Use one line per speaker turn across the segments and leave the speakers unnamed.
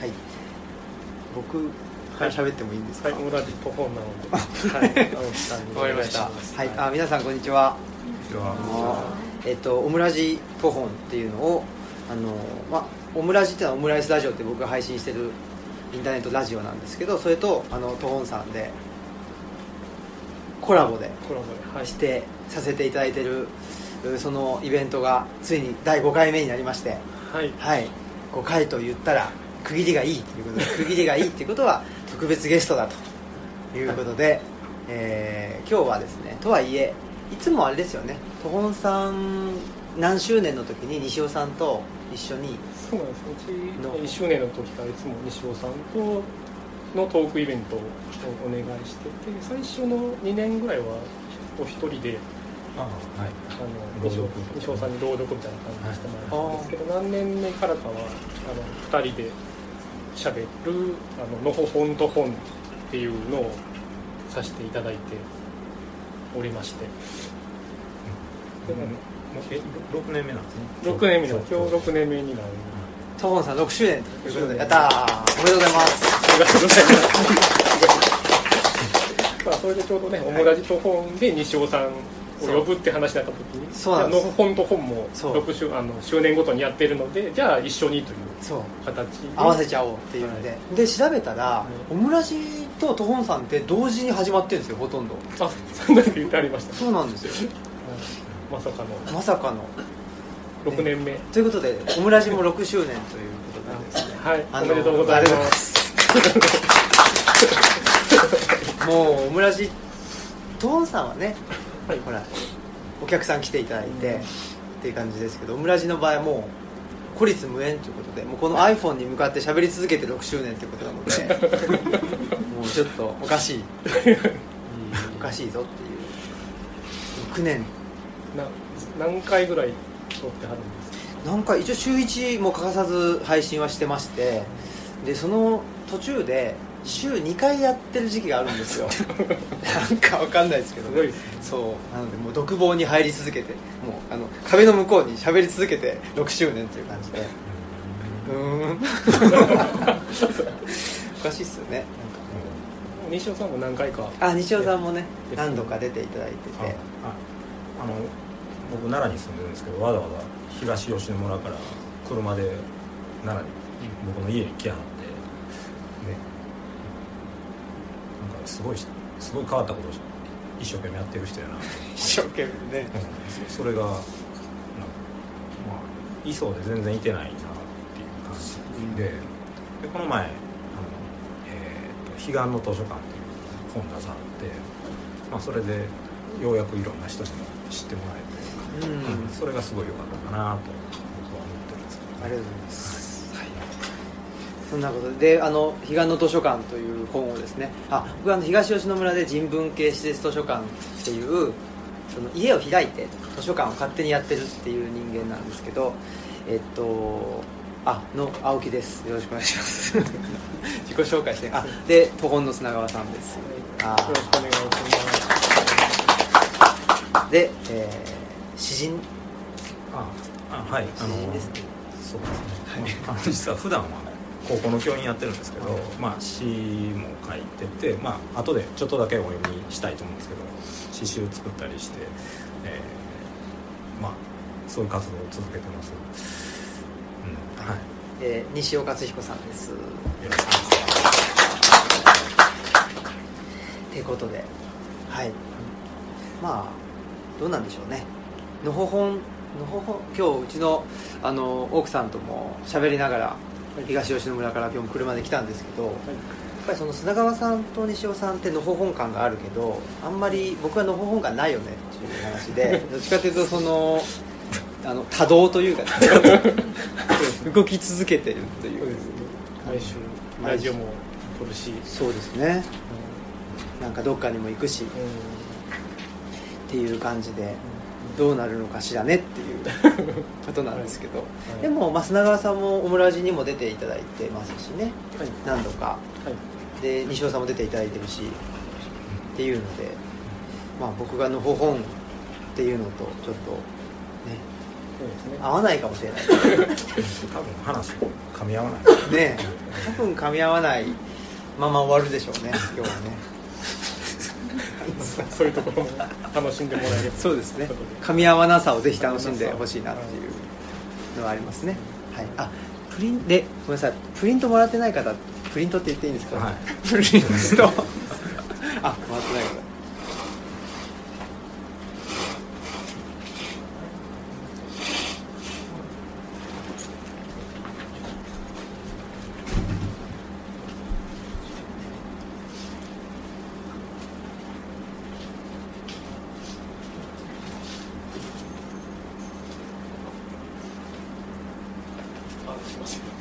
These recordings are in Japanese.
はい。僕から喋ってもいいんですか、
はい、オムラジポ本なので、はい、青木さんにお願いします。
はい、あ皆さんこんにちは。
では。
あのえっとオムラジポ本っていうのをあのまあオムラジっていうのはオムライスラジオって僕が配信してるインターネットラジオなんですけどそれとあのトホンさんでコラボで
コラボで、はい、
してさせていただいてるうそのイベントがついに第5回目になりまして
はい、
はい。5回と言ったら区切りがいいということで区切りがいいっていうことは特別ゲストだと。いうことで、えー今日はですねとはいえいつもあれですよね。トホンさん何周年の時に西尾さんと一緒に。
そうなんです。う
の
ち1周年の時からいつも西尾さんとのトークイベントをお願いしてて、最初の2年ぐらいはお一人で。
あはい。
あの西尾さんに朗読みたいな感じでしてもらったんですけど、何年目からかはあの2人で喋る「あののほほんと本」っていうのをさせていただいておりまして。でも
え六年目なんです。ね
6年目今日6年目になる。
トホンさん6周年。ということでやったー。おめでとうございます。
ありがとうございます。まあそれでちょうどね「オムラジと本」で西尾さんを呼ぶって話になった時に？
そう
のほほんと本も
そう。
6周あの周年ごとにやってるのでじゃあ一緒にという形で。
合わせちゃおうっていうので、で調べたら、オムラジとトホンさんって同時に始まってるんですよほとんど。
あそんなに言ってありました。
そうなんですよ。
まさかの。
まさかの。
6年目、
ということでオムラジも6周年ということなんですね。
はい。
あの
おめでとうござい
ありがとうござい
ます。
もうオムラジトホンさんはね
はい。
ほらお客さん来ていただいて、っていう感じですけどオムラジの場合はもう孤立無縁ということでもうこの iPhone に向かって喋り続けて6周年ということなので もうちょっとおかしい。おかしいぞっていう。6年。
な何回ぐらい撮ってはるんですか？
なんか一応週1も欠かさず配信はしてましてでその途中で週2回やってる時期があるんですよ。なんかわかんないですけど
ね。
そう。なのでもう独房に入り続けてもうあの壁の向こうに喋り続けて6周年という感じで。うーん。おかしいっすよね。
西尾さんも何回か
あ西尾さんもね何度か出ていただいて
あ
て。
ああの僕奈良に住んでるんですけどわざわざ東吉野村から車で奈良に僕の家に来はってねなんかすごい人すごい変わったことを一生懸命やってる人やな、
一生懸命ね。
そそれがまあいそうで全然いてないなっていう感じで。でこの前あの、えーと「彼岸の図書館」っていう本出されて、まあ、それでようやくいろんな人にも知ってもらえて、
うん。
それがすごい良かったかなと僕は思ってるんですけど
ありがとうございます、はい、そんなことでであの「彼岸の図書館」という本をですね。あ僕はあの東吉野村で人文系施設図書館っていうその家を開いて図書館を勝手にやってるっていう人間なんですけどえっとあの青木です。よろしくお願いします。自己紹介してあで都本の砂川さんです。あ
よろしくお願いし
で、えー詩人。
ああはい。
詩人ですね。
そうですね、まあ、あの実は普段は高校の教員やってるんですけど、まあ、詩も書いててまあ後でちょっとだけお読みしたいと思うんですけど詩集作ったりして、えーまあそういう活動を続けてます、うんはい、
えー西尾勝彦さんです。
よろしくお願いします。
ということではい。まあどうなんでしょうね。のほほんのほほん今日うちのあの奥さんとも喋りながら東吉野村から今日も車で来たんですけど、やっぱりその砂川さんと西尾さんってのほほん感があるけどあんまり僕はのほほん感ないよねっていう話で。どっちかというとそのあの多動というか、動き続けてるという。
ね。毎週ラジオも撮るし、
そうですね。なんかどっかにも行くし。
うん。
っていう感じでどうなるのかしらねっていうことなんですけど、
い。
でも、まあ、砂川さんもオムラジにも出ていただいてますしね。
はい。
何度か。
はい。
で西尾さんも出ていただいてるしっていうので、まあ、僕がのほほんっていうのとちょっとね
ね。
合わないかもしれない。
多分話噛み合わない。
ね多分噛み合わないまま終わるでしょうね今日はね
そういうところも楽しんでもらえれば
そうですね。噛み合わなさをぜひ楽しんでほしいなっていうのはありますね。はい。あプリンでごめんなさい。プリントもらってない方プリントって言っていいんですか、
はい。
プリント。あもらってない方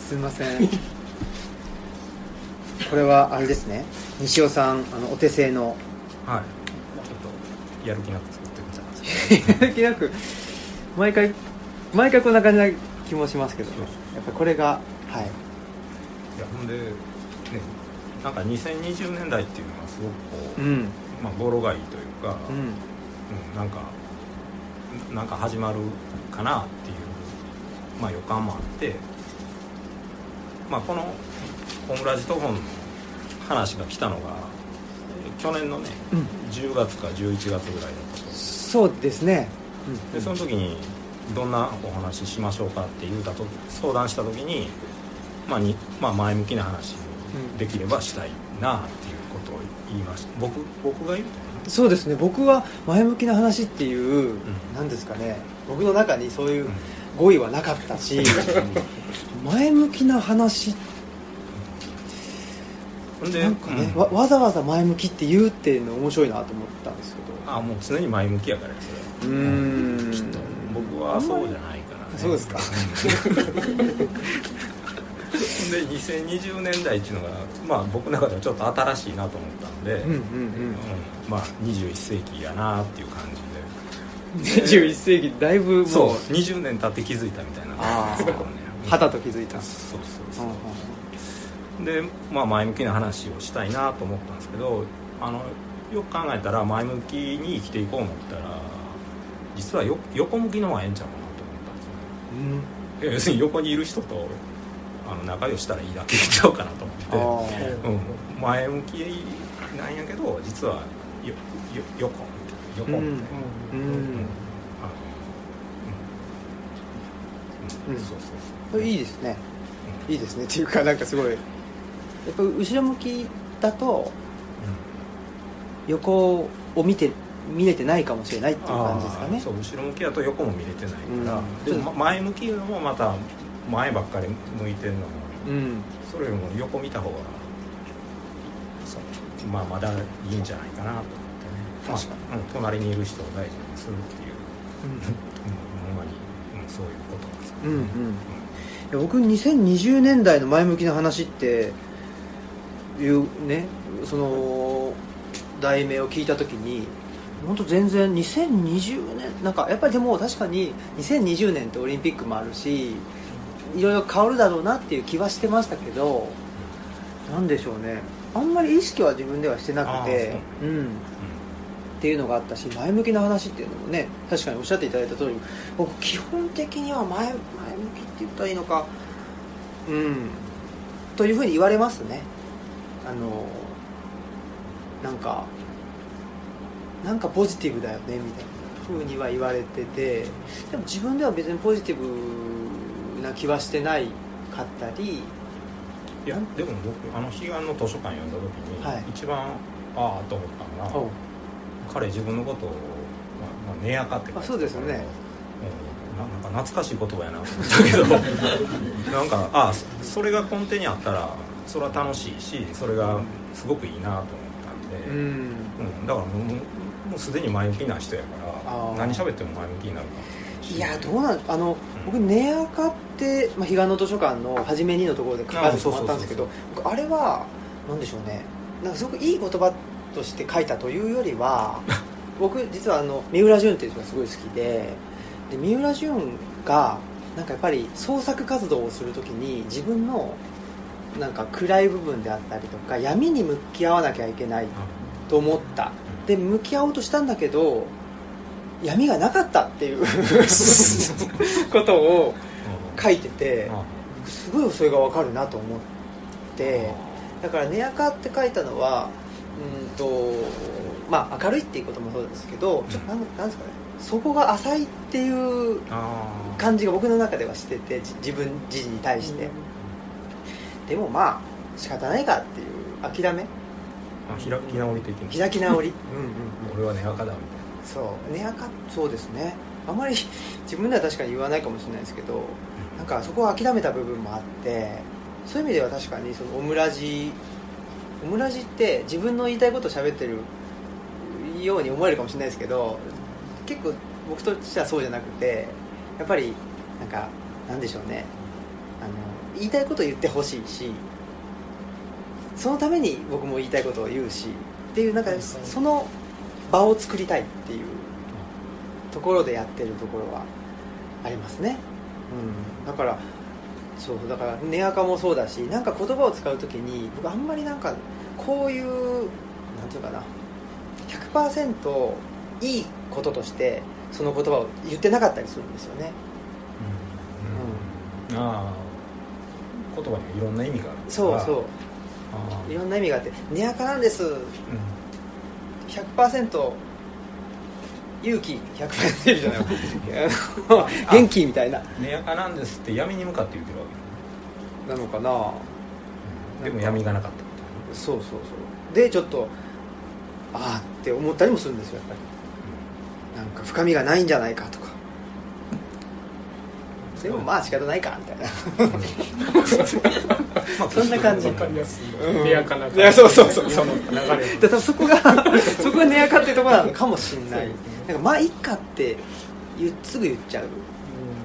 すみません。これはあれですね。西尾さんあのお手製の。
はい。ちょっとやる気なく作ってみたんですけど
やる気なく。毎回毎回こんな感じな気もしますけど。ねやっぱりこれがはい。
いやほんでねなんか2020年代っていうのはすごくこう、
うん。
まあ語呂がいいというか、
うん。
うんなんかなんか始まるかなっていう、まあ、予感もあって、まあ、この「ホームラジトフォン」の話が来たのがえ去年のね
うん。
10月か11月ぐらいだったと
そうですね。
でその時にどんなお話ししましょうかって言うたと相談した時に,、まあにまあ、前向きな話できればしたいなっていうことを言いました。僕僕が言う
そうですね。僕は前向きな話っていう、
ん。
なんですかね。僕の中にそういう語彙はなかったし、前向きな話。なんかね、
うん。
わわざわざ前向きって言うっていうの面白いなと思ったんですけど。
あもう常に前向きやからそれは。
うーん。
きっと。僕はそうじゃないから。ね
そうですか。
で2020年代っていうのがまあ僕の中ではちょっと新しいなと思ったんで、
うんうんうん。
まあ21世紀やなっていう感じで
21世紀だいぶ
そう。
もう。
20年経って気づいたみたいな。
あー
ですけどね
肌と気づいた。
そうそう
うん
そう。でまあ前向きな話をしたいなと思ったんですけどあのよく考えたら前向きに生きていこう思ったら実はよ横向きの方がええんちゃうかなと思ったんですよね。
うん。
要するに横にいる人とあの仲良ししたらいいだけちゃうかなと思って。うん、前向きなんやけど実はよよ横みたいな横みたいな、
うん。うん。
うん。あのうん。
うん。
そうそうそう
いいですねいいですねっていうかなん。かすごいやっぱ後ろ向きだと横を見て見れてないかもしれないっていう感じですかね
そう後ろ向きだと横も見れてないから、
うん。
でもま前向きのもまた前ばっかり向いてるのも
うん。
それよりも横見た方がまあまだいいん。じゃないかなと
確か
まあうん、隣にいる人を大事にするっていう、うん、ほんまに、うん、そういうことなんですよ
うんうんいや僕2020年代の前向きな話っていうねその題名を聞いた時に本当全然2020年なんかやっぱりでも確かに2020年ってオリンピックもあるしいろいろ変わるだろうなっていう気はしてましたけどなんでしょうねあんまり意識は自分ではしてなくてうんっていうのがあったし前向きな話っていうのもね確かにおっしゃっていただいた通り僕基本的には前前向きって言ったらいいのかうんというふうに言われますね。あのなんかなんかポジティブだよねみたいなふうには言われててでも自分では別にポジティブな気はしてないかったり
いやでも僕あの彼岸の図書館読んだ時に、
はい。
一番ああと思ったのが、
お
彼自分のことを、まあまあ、寝やかって
あそうですよね。
うん。ななんか懐かしい言葉やな。と思ったけど なんかあそそれが根底にあったらそれは楽しいしそれがすごくいいなと思ったんで、
うん。
うん。だからもうもうすでに前向きな人やから何喋っても前向きになるか
い。やどうなんあの僕寝アカって、まあ、彼岸の図書館の初めにのところで書かせてもらったんですけど僕あれはなんでしょうね。なんかすごくいい言葉として書いたというよりは 僕実はあの三浦淳っていう人がすごい好きでで三浦淳がなんかやっぱり創作活動をするときに自分のなんか暗い部分であったりとか闇に向き合わなきゃいけないと思った。で向き合おうとしたんだけど闇がなかったっていう ことを書いててすごいそれが分かるなと思ってだから「寝垢」って書いたのはうんとまあ明るいっていうこともそうですけどちょっとなんなんですかね。そこが浅いっていう感じが僕の中ではしてて自分自身に対して、でもまあ仕方ないかっていう諦め。
あ開き直り的
に開き直り。
うんうん、うん、俺は寝垢だみたいな。
そう。寝垢そうですね。あまり自分では確かに言わないかもしれないですけどなんかそこは諦めた部分もあってそういう意味では確かにそのオムラジオムラジって自分の言いたいことを喋ってるように思えるかもしれないですけど結構僕としてはそうじゃなくてやっぱりなんかなんでしょうね。あの言いたいことを言ってほしいしそのために僕も言いたいことを言うしっていうなんかその場を作りたいっていうところでやってるところはありますね、うん、だからそうだから寝垢もそうだしなんか言葉を使う時に僕あんまりなんかこういうなんていうかな100%いいこととしてその言葉を言ってなかったりするんですよね、
うん、うん、ああ言葉にはいろんな意味がある
そうそう。いろんな意味があって「寝垢なんです」うん、100%勇気100%じゃない。元気みたいな。
寝垢なんですって闇に向かって言ってるわ
け。なのかな、
うん、でも闇がなかった
そうそうそう。でちょっとああって思ったりもするんですよやっぱり、うん、なんか深みがないんじゃないかとか。でもまあ仕方ないかみたいな。まあそんな感じ。
分かりやすい。レアかない
やそうそうそうその流れ。だそこがそこがネアカっていうところなのかもしれないなんかまあいっかって言すぐ言っちゃう、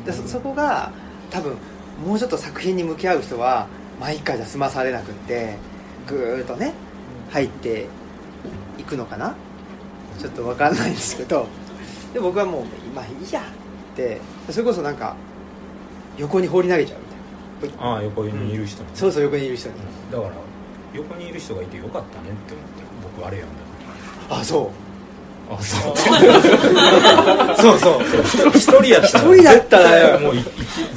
うん、そそこが多分もうちょっと作品に向き合う人はまあいっかじゃ済まされなくってぐーっとね入っていくのかな？ちょっと分かんないんですけど。で僕はもうまあいいやってそれこそなんか横に放り投げちゃう
みたいな。ああ横にいる人に、
そうそう横にいる人に、
だから横にいる人がいてよかったねって思って僕あれ読ん
だあそう
あそう。
そうそう。
一人やった
ら一人だったら。
よもう生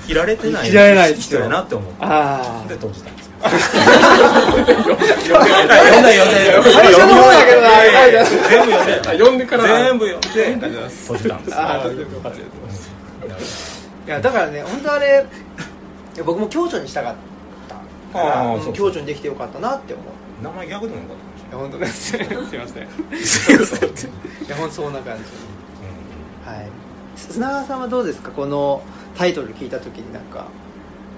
きられてない。
生きられない
人やなって思って
あ
あで閉じたんですよ
読んだ読んだ。最初の方やけどな
全部読んで
読んで。から
全部読んで閉じたんで。すああ閉じた
いやだからね本当あれ僕も共著にしたかったから共著にできてよかったなって思う。
名前逆でもよかった
いや本当です すいません。すいません。いや本当そんな感じ、うん、はい。砂川さんはどうですか？このタイトル聞いた時になんか。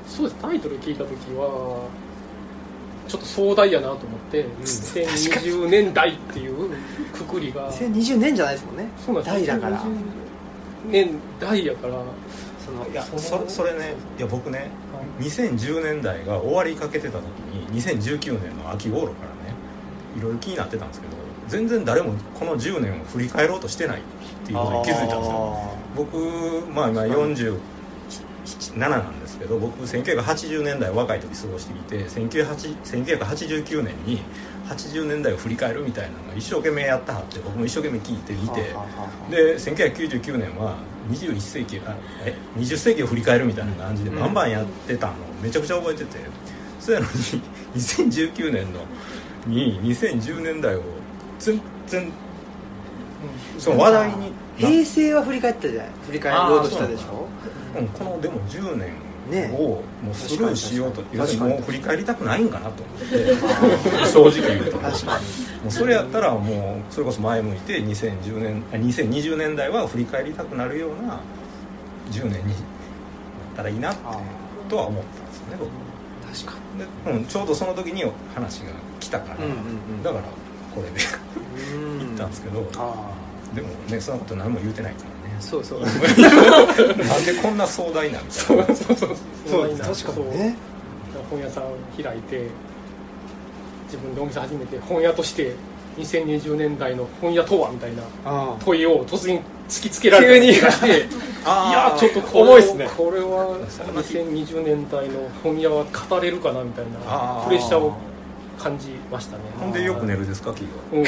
そうです。タイトル聞いた時はちょっと壮大やなと思って、うん、2020年代っていうくくりが。
2020年じゃないですもんね。
そうなん
です。代だから。
年代やから。
そのいやそそれねいや僕ね、はい、2010年代が終わりかけてた時に2019年の秋頃からねいろいろ気になってたんですけど全然誰もこの10年を振り返ろうとしてないっていうことに気づいたんですよ。僕まあ今47なんですけど僕1980年代若い時過ごしてきて1989年に80年代を振り返るみたいなのを一生懸命やったはって僕も一生懸命聞いてみてで1999年は21世紀あえ20世紀を振り返るみたいな感じでバンバンやってたのをめちゃくちゃ覚えてて、そうやのに2019年のに2010年代を全然その話題に
平成は振り返ったじゃない？振り返ろうとしたでしょ？
うん、このでも10年をもうスルーしようと、要するにもう振り返りたくないんかなと思って正直言うと。
確かに。
もうそれやったらもうそれこそ前向いて2010年2020年代は振り返りたくなるような10年になったらいいなとは思ったんですよね僕うん、ちょうどその時に話が来たから、うんうんうん、だからこれで行ったんですけどでもねそんなこと何も言うてないからね。
そうそう。
なんでこんな壮大なみたいなそうそうそう。
そう確かにね。本屋さん開いて自分でお店始めて本屋として2020年代の本屋とはみたいな問いを突然突きつけられた気がして いやちょっとこれ,、ね、これは2020年代の本屋は語れるかなみたいなプレッシャーを感じましたね。
ほんでよく寝るですかキーは、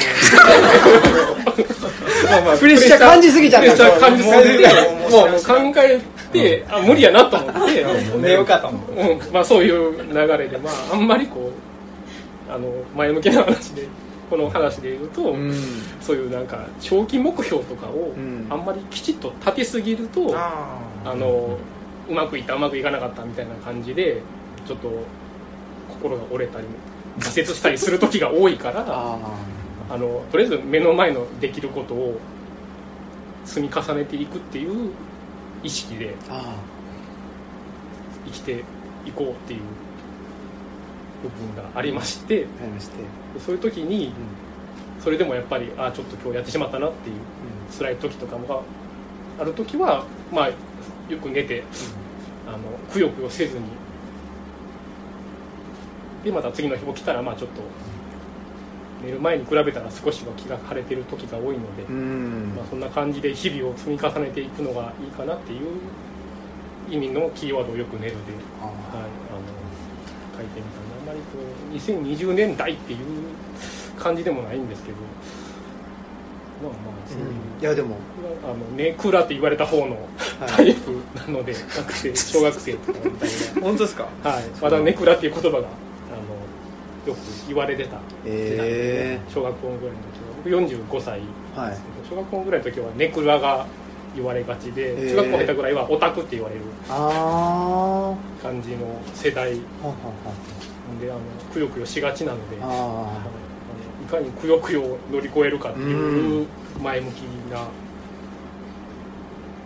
まあまあ プレッシャー感じすぎちゃった。
感じすぎて。もう考えて、あ無理やなと思って。
寝ようかと、
うん。まあ、そういう流れで、まあ、あんまりこうあの前向きな話でこの話で言うと、
うん。
そういうなんか長期目標とかを
うん。
あんまりきちっと立てすぎると、
あ
あのうまくいったうまくいかなかったみたいな感じでちょっと心が折れたり挫折したりする時が多いから
あ
あのとりあえず目の前のできることを積み重ねていくっていう意識で生きていこうっていう部分がありまして
ーわかりまして、
そういう時にそれでもやっぱりああちょっと今日やってしまったなっていう辛い時とかもある時はまあよく寝てあのくよくよせずに。でまた次の日起きたらまあちょっと寝る前に比べたら少しは気が晴れてる時が多いので、
うん、うん
まあ、そんな感じで日々を積み重ねていくのがいいかなっていう意味のキーワードをよく寝るで、
あ
はい、あの書いてみたんであんまりこう2020年代っていう感じでもないんですけど。まあまあそういう。
ーいやでも、
あのネクラって言われた方の
はい、
タイプなので、学生小学生とかみたい
本当ですか？
な、はい、まだネクラっていう言葉があのよく言われてた
え。
小学校ぐらいの時は。僕45歳
えはい
ですけど、小学校ぐらいの時はネクラが言われがちで、
へー
中学校入ったぐらいはオタクって言われる
あ
感じの世代。
あはは
であのくよくよしがちなので、はいかにくよくよを乗り越えるかっていう前向きな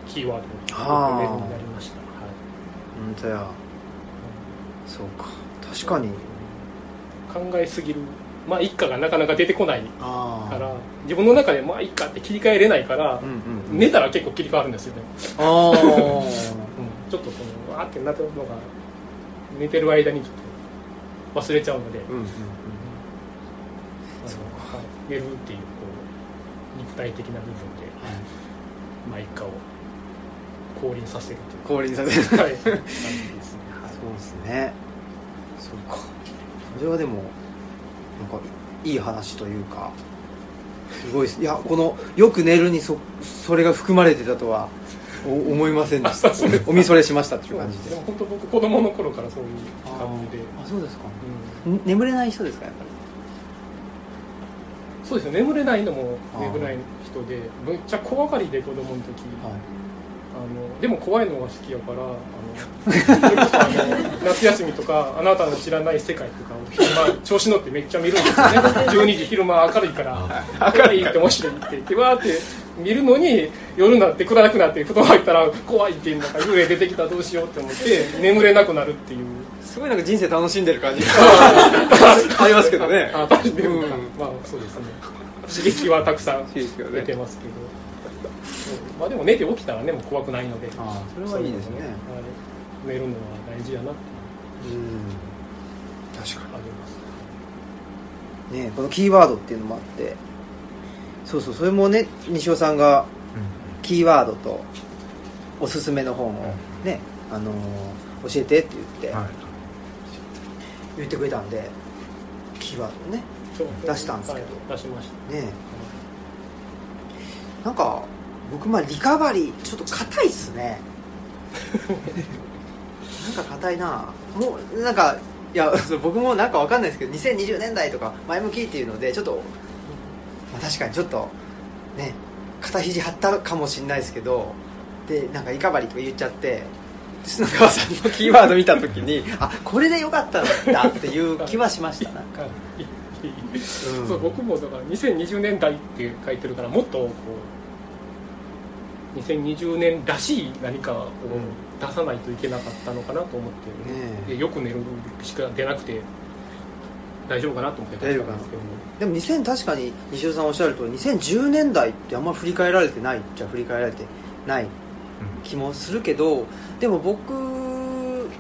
キーワードになりました。はい。
本当や。そうか。確かに。
考えすぎる。まあ一家がなかなか出てこないから自分の中でまあ一家って切り替えれないから
うん、うんうん。
寝たら結構切り替わるんですよね、
ああ
ちょっとそのわーってなってるのが寝てる間にちょっと忘れちゃうので、
うんうんうん。
寝るっていうこう肉体的な部分で、まあ、一家を降臨させると
降臨させる。
いう、はい、感じですね、はい。
そうですね。そうか。それはでもなんかいい話というかすごいです。いやこのよく寝るにそそれが含まれてたとはお思いませんでした。おみそれしましたっていう感じで
でも本当僕子供の頃からそういう感じで、
あそうですか。
うん。
ん眠れない人ですかやっぱり？
そうですね。眠れないのも眠れない人でめっちゃ怖がりで子供の時、
はい。
あのでも怖いのが好きやからあの 夏休みとかあなたの知らない世界とかを昼間調子乗ってめっちゃ見るんですよね。12時昼間明るいから明るいって面白いって言ってわーって見るのに夜になって暗くなって布団入ったら怖いっていうのが幽霊出てきたらどうしようって思って 眠れなくなるっていう。
すごいなんか人生楽しんでる感じ。が ありますけどね。
あ楽しんでる
うん。
まあそうですね。刺激はたくさん出てますけど、まあでも寝て起きたらねもう怖くないので。
あそれはいいですね。
はい。寝るのは大事やなって
うん。確か
あります。
にねこのキーワードっていうのもあってそうそうそれもね西尾さんがキーワードとおすすめの本をね、あのー教えてって言って、
はい。
言ってくれたんでキーワードをね出したんですけど。
はい。出しました。
ねなんか僕まあリカバリーちょっと硬いっすね。なんか硬いな。もうなんかいや僕もなんかわかんないですけど2020年代とか前向きっていうのでちょっと、まあ、確かにちょっとね肩肘張ったかもしれないですけどでなんかリカバリーとか言っちゃって砂川さんのキーワード見た時に あこれでよかったんだっていう気はしましたなんか、
はい。
うん。
そう僕もだから2020年代って書いてるからもっとこう2020年らしい何かを出さないといけなかったのかなと思って、
ね
よく寝るしか出なくて大丈夫かなと思ってたんですけど。も
でも2000確かに西尾さんおっしゃるとり2010年代ってあんまり振り返られてないじゃ振り返られてない気もするけどでも僕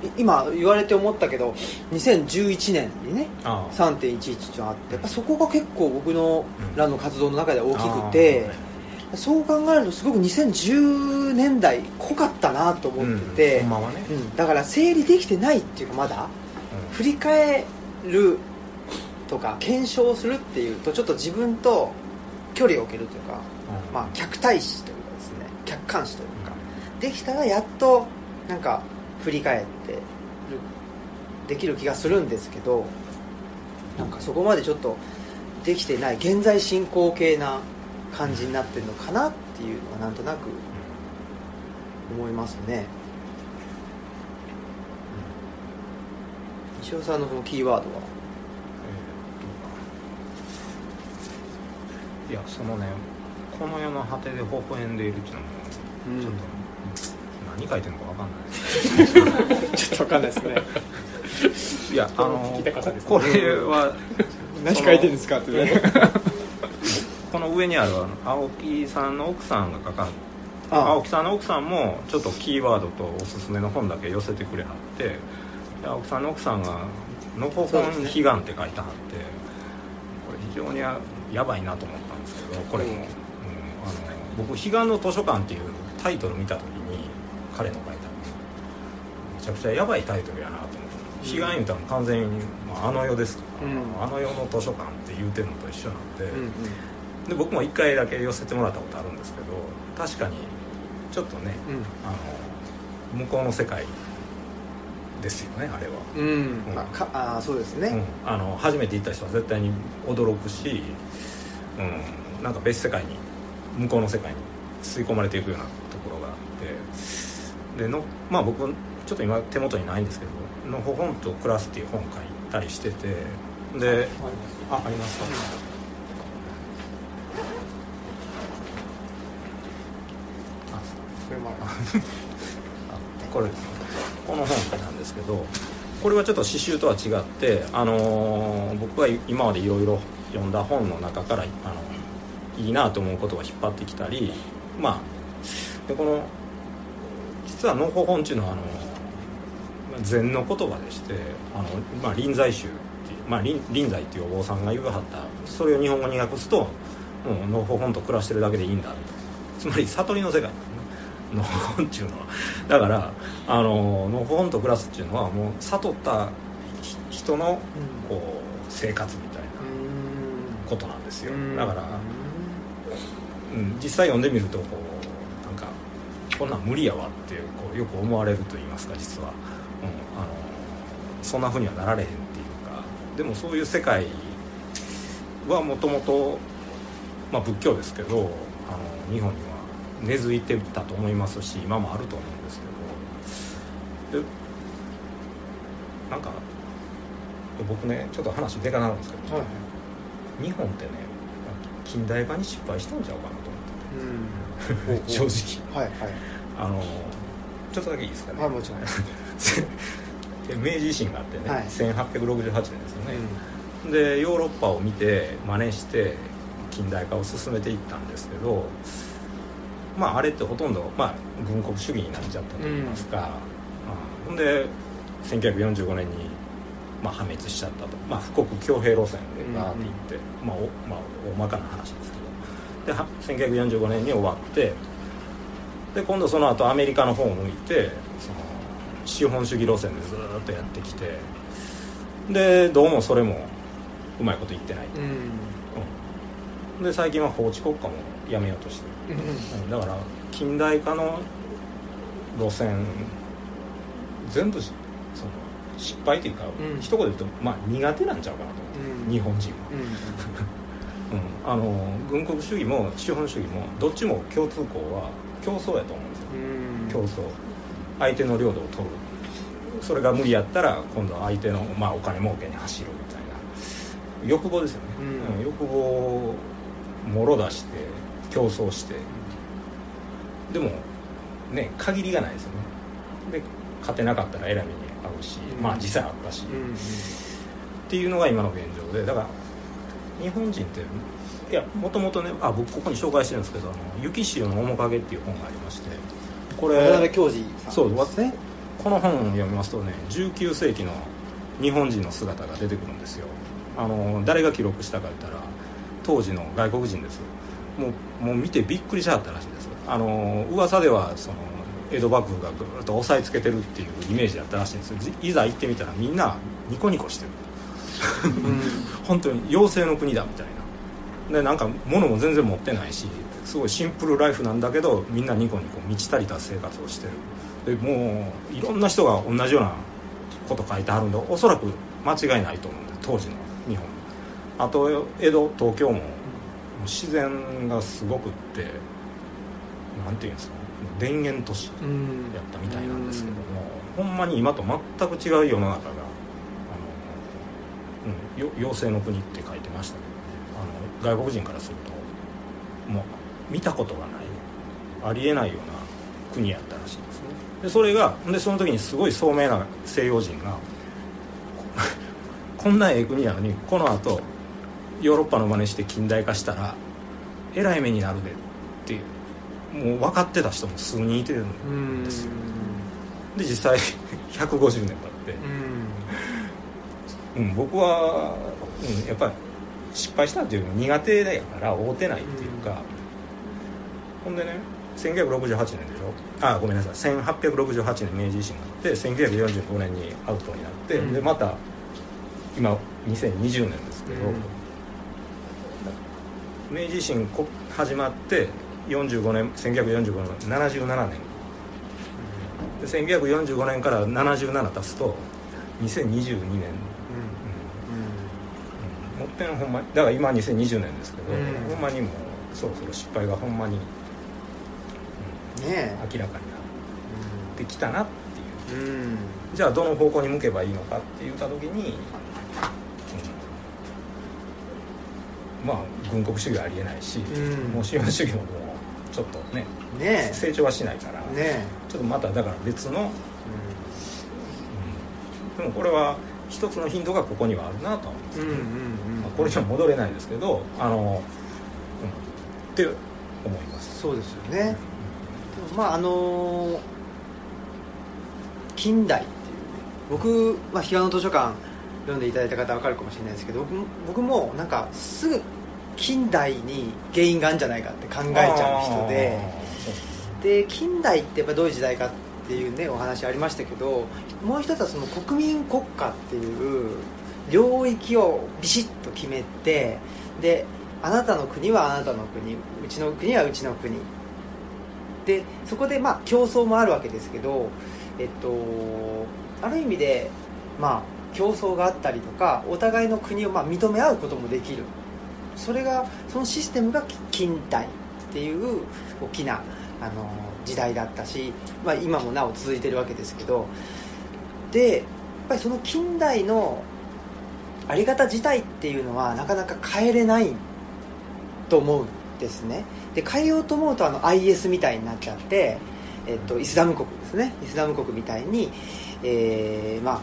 い今言われて思ったけど2011年にね
あ
3.11ってのがあってやっぱそこが結構僕の
うん。
らの活動の中では大きくてそう考えるとすごく2010年代濃かったなと思ってて、
ほんね
うんだから整理できてないっていうかまだ振り返るとか検証するっていうとちょっと自分と距離を置けるというか、まあ、客体視というかですね客観視というか。できたらやっとなんか振り返ってるできる気がするんですけどなんかそこまでちょっとできてない現在進行形な感じになってるのかなっていうのはなんとなく思いますね。西尾さんのそのキーワードは？い
やそのねこの世の果てで微笑んでいるっていうのも
うん。
ちょっと、何書いてるのか分かんないです
ちょっとわかんないですね。
いやあの
ね
これは
何書いてるんですかってね
この上にあるあの青木さんの奥さんが書か
あ
青木さんの奥さんもちょっとキーワードとおすすめの本だけ寄せてくれはってで青木さんの奥さんが「のほほん悲願」って書いてはってこれ非常にややばいなと思ったんですけどこれ。も、
うん。
うん。あの僕「悲願の図書館」っていうタイトル見た時に彼の書いためちゃくちゃやばいタイトルやなと思って。
うん。
悲願言うたら完全に、まあ、あの世ですから、
うん。
あの世の図書館って言うてるのと一緒なんで、
うんうん。
で僕も1回だけ寄せてもらったことあるんですけど確かにちょっとねあの向こうの世界ですよねあれは、
うん、うん。まあ、かあーそうですね、
うん、あの初めて行った人は絶対に驚くし、うん、なんか別世界に向こうの世界に吸い込まれていくようなところがあって。でのまあ僕ちょっと今手元にないんですけど「のほほんと暮らす」っていう本書いたりしてて。であありますか、あ
これ
この本なんですけどこれはちょっと詩集とは違って、あのー僕が今までいろいろ読んだ本の中から、あのいいなと思うことを引っ張ってきたりまあでこの実は農法本っていうのはあの禅の言葉でしてあの、まあ、臨済宗っていう、まあ、臨臨済っていうお坊さんが言うはったそれを日本語に訳すともう農法本と暮らしてるだけでいいんだ。つまり悟りの世界。の本っていうのは。だからあののほんと暮らすっていうのはもう悟った人のこう生活みたいな。ことなんですよ。
うん。
だから、うん、実際読んでみるとこうなんかこんなん無理やわってこうよく思われると言いますか実は、うん、あのそんなふうにはなられへんっていうか。でもそういう世界はもともとまあ仏教ですけどあの日本には根付いてたと思いますし今もあると思うんですけど。でなんか僕ねちょっと話でかなるんですけど、
はい
日本ってね近代化に失敗したんちゃうかなと思って
うん。
て正直。
はいはい。
あのちょっとだけいいですかね、
はいもちろん。
明治維新があってね、
はい。
1868年ですよね、でヨーロッパを見て真似して近代化を進めていったんですけどまああれってほとんど、まあ、軍国主義になっちゃったといいますか、うん。ほんで1945年に、まあ、破滅しちゃったと、まあ、富国強兵路線でガーっていって、まあおまあ、大まかな話ですけど。では1945年に終わってで今度その後アメリカの方を向いてその資本主義路線でずーっとやってきてでどうもそれもうまいこと言ってない、
うんうん。
うん。で最近は法治国家もやめようとしてる、うん。だから近代化の路線全部その失敗というか、
うん。
一言で言うと、まあ、苦手なんちゃうかなと思う、
うん。
日本人は、
うん。
うん、あの軍国主義も資本主義もどっちも共通項は競争やと思うんですよ。
うん。
競争。相手の領土を取る。それが無理やったら今度は相手の、まあ、お金儲けに走るみたいな。欲望ですよね、
うん。
うん。欲望をもろ出して競争して。でもね限りがないですよね。で勝てなかったらえらいうし、
うん。
まあ実際あったし、
うんうん。
っていうのが今の現状でだから日本人っていやもともとねあ僕ここに紹介してるんですけど「あの雪潮の面影」っていう本がありましてこれ
渡辺教授さん
そうで
ですね
この本を読みますとね19世紀の日本人の姿が出てくるんですよ。あの誰が記録したか言ったら当時の外国人ですもうもう見てびっくりしはったらしいです。あの噂ではその江戸幕府がぐーっと押さえつけてるっていうイメージだったらしいんですいざ行ってみたらみんなニコニコしてる。本当に妖精の国だみたいな。でなんか物も全然持ってないしすごいシンプルライフなんだけどみんなニコニコ満ち足りた生活をしてる。っでもういろんな人が同じようなこと書いてあるんでおそらく間違いないと思うんで当時の日本。あと江戸東京も自然がすごくってなんていうんですか田園都市やったみたいなんですけども、ほんまに今と全く違う世の中があの、うん、妖精の国って書いてました。けど、ね、あの外国人からするともう見たことがないありえないような国やったらしいんですね。でそれがでその時にすごい聡明な西洋人が こんなええ国やのにこのあとヨーロッパの真似して近代化したらえらい目になるでっていうもう分かってた人も数人いてるんですよ。で実際150年経って。うん、僕は、うん、やっぱり失敗したっていうの苦手だから会うてないっていうか、ほんでね1968年でしょ？あごめんなさい。1868年明治維新があって1945年にアウトになって、うん、でまた今2020年ですけど、うん、明治維新始まって45年1945年77年。で1945年から77足すと2022年、うん。うん、もっぺんほんまだから今2020年ですけど、ほんまにもうそろそろ失敗がほんまに、
ね、
明らかになってきたなっていう、じゃあどの方向に向けばいいのかって言った時に、まあ軍国主義はありえないし、もう資本主義ももうちょっとね
ね
成長はしないから
ね
ちょっとまただから別の、うん、でもこれは一つのヒントがここにはあるなと思うんですけど、まあ、これじゃ戻れないですけどあの、うん、って思います。
そうですよね、うん、まああの近代っていう僕、まあ、彼岸の図書館読んでいただいた方は分かるかもしれないですけど僕僕もなんかすぐ近代に原因があるんじゃないかって考えちゃう人でで近代ってやっぱどういう時代かっていうねお話ありましたけどもう一つはその国民国家っていう領域をビシッと決めてであなたの国はあなたの国うちの国はうちの国。でそこでまあ競争もあるわけですけどえっとある意味でまあ競争があったりとかお互いの国をまあ認め合うこともできるそれがそのシステムが近代っていう大きなあの時代だったし、まあ、今もなお続いてるわけですけどでやっぱりその近代のあり方自体っていうのはなかなか変えれないと思うんですね。で変えようと思うとあの IS みたいになっちゃって、えっと、イスラム国ですね。イスラム国みたいに、えー、まあ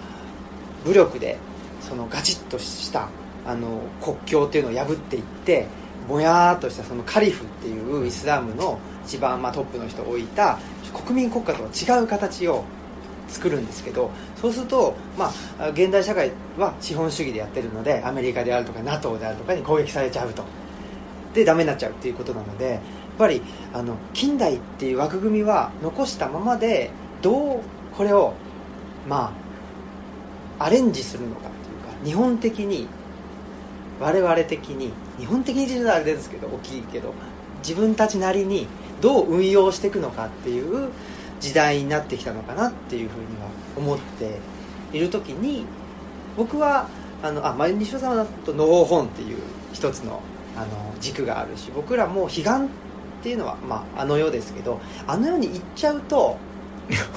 武力でそのガチッとしたあの国境っていうのを破っていってぼやーっとしたそのカリフっていうイスラムの一番まあトップの人を置いた国民国家とは違う形を作るんですけどそうすると、まあ、現代社会は資本主義でやってるのでアメリカであるとか NATO であるとかに攻撃されちゃうと。でダメになっちゃうっていうことなのでやっぱりあの近代っていう枠組みは残したままでどうこれをまあアレンジするのかっていうか日本的に我々的に日本的に自体あれですけど大きいけど自分たちなりにどう運用していくのかっていう時代になってきたのかなっていうふうには思っている時に僕はあのあ、まあ、西尾さんはとのほ本っていう一つのあの軸があるし僕らも彼岸っていうのは、まあ、あの世ですけどあの世に行っちゃうと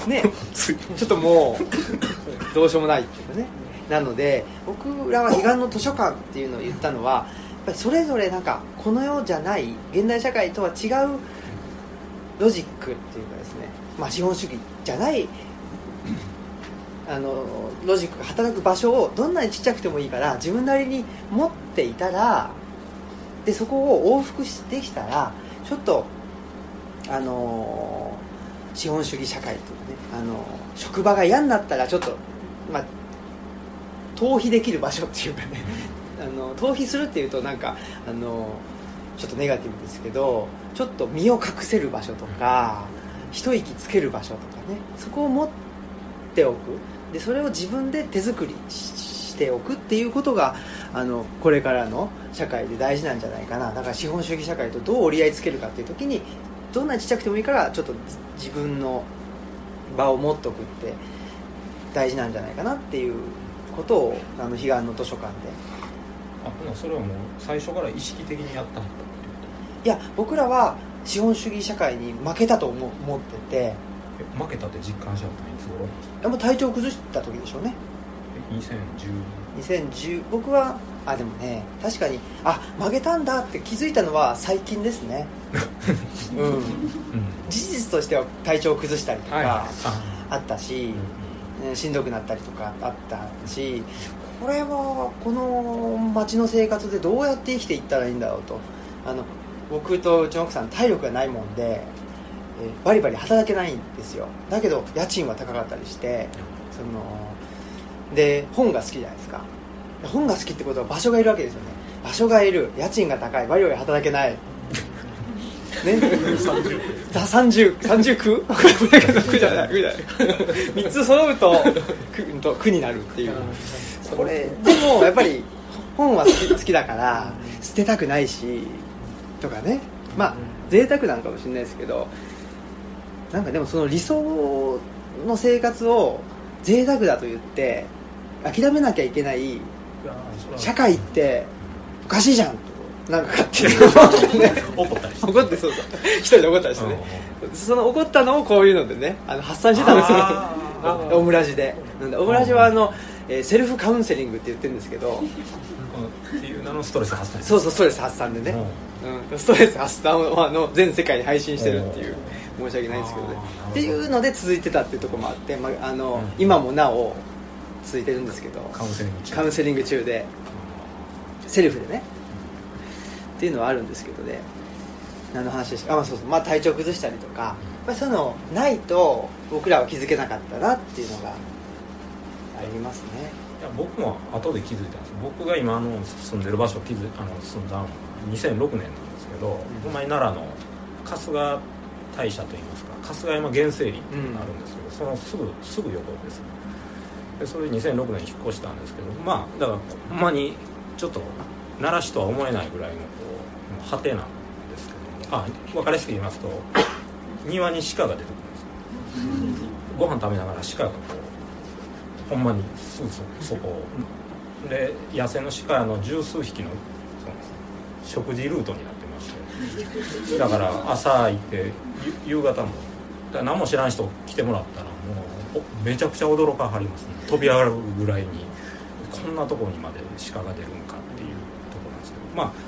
ね ちょっともうどうしようもないっていうかねなので僕らは彼岸の図書館っていうのを言ったのはやっぱりそれぞれなんかこの世じゃない現代社会とは違うロジックっていうかですね、まあ、資本主義じゃないあのロジックが働く場所をどんなにちっちゃくてもいいから自分なりに持っていたらでそこを往復してきたらちょっとあの資本主義社会というかねあの職場が嫌になったらちょっと、まあ、逃避できる場所っていうかね。あの逃避するっていうとなんかあのちょっとネガティブですけどちょっと身を隠せる場所とか一息つける場所とかね。そこを持っておく。でそれを自分で手作りしておくっていうことがあのこれからの社会で大事なんじゃないかな。だから資本主義社会とどう折り合いつけるかっていう時にどんなにちっちゃくてもいいからちょっと自分の場を持っとくって大事なんじゃないかなっていうことをあの彼岸の図書館で。
あそれはもう最初から意識的にやったんだ
いや僕らは資本主義社会に負けたと思思ってて。
負けたって実感したのはい？つ頃
やっぱ体調崩した時でしょうね。
2010
2010僕はあでもね確かにあ負けたんだって気づいたのは最近ですね。うん、うん、事実としては体調を崩したりとかあったし、うん、しんどくなったりとかあったしこれはこの街の生活でどうやって生きていったらいいんだろうと。あの僕とうちの奥さん体力がないもんで、えバリバリ働けないんですよ。だけど家賃は高かったりしてそので本が好きじゃないですか。本が好きってことは場所がいるわけですよね。場所がいる。家賃が高い。バリバリ働けない。ね30 30区区じゃない区じゃない3つ揃うと区区になるっていうこれでもやっぱり本は好き好きだから捨てたくないしとかねまあ贅沢なんかもしれないですけどなんかでもその理想の生活を贅沢だと言って諦めなきゃいけない社会っておかしいじゃんなんか勝手に
怒ったりして。
怒ってそうそう。一人で怒ったりしてね。その怒ったのをこういうのでねあの発散してたんですよオムラジで。オムラジはあの、えー、セルフカウンセリングって言ってるんですけど。
っていう名のストレス発散
そうそうストレス発散でね、うん、ストレス発散をあの全世界に配信してるっていう申し訳ないんですけどね。っていうので続いてたっていうところもあって、まあ、あの、うん、今もなお続いてるんですけど。
カウンセリング中。
カウンセリング中で。セルフでねっていうのはあるんですけどね。何の話でした？あ、まあ、そうそう。まあ体調崩したりとか。やっぱりそういうのないと僕らは気づけなかったなっていうのがありますね。
いや僕も後で気づいたんです。僕が今の住んでる場所気づあの住んだのは2006年なんですけど、うん、ほんまに奈良の春日大社といいますか春日山原生林っていうのがあるんですけど、うん、そのすぐすぐ横です。でそれで2006年に引っ越したんですけどまあだからほんまにちょっと奈良市とは思えないぐらいのこう果てなんですけどあ分かりやすく言いますと庭に鹿が出てくるんですご飯食べながら鹿がこうほんまにすぐそこで野生の鹿の十数匹のその食事ルートになってまして。だから朝行って夕方も何も知らん人来てもらったらもうめちゃくちゃ驚かはりますね。飛び上がるぐらいにこんなとこにまで鹿が出るんかっていうとこなんですけど。まあ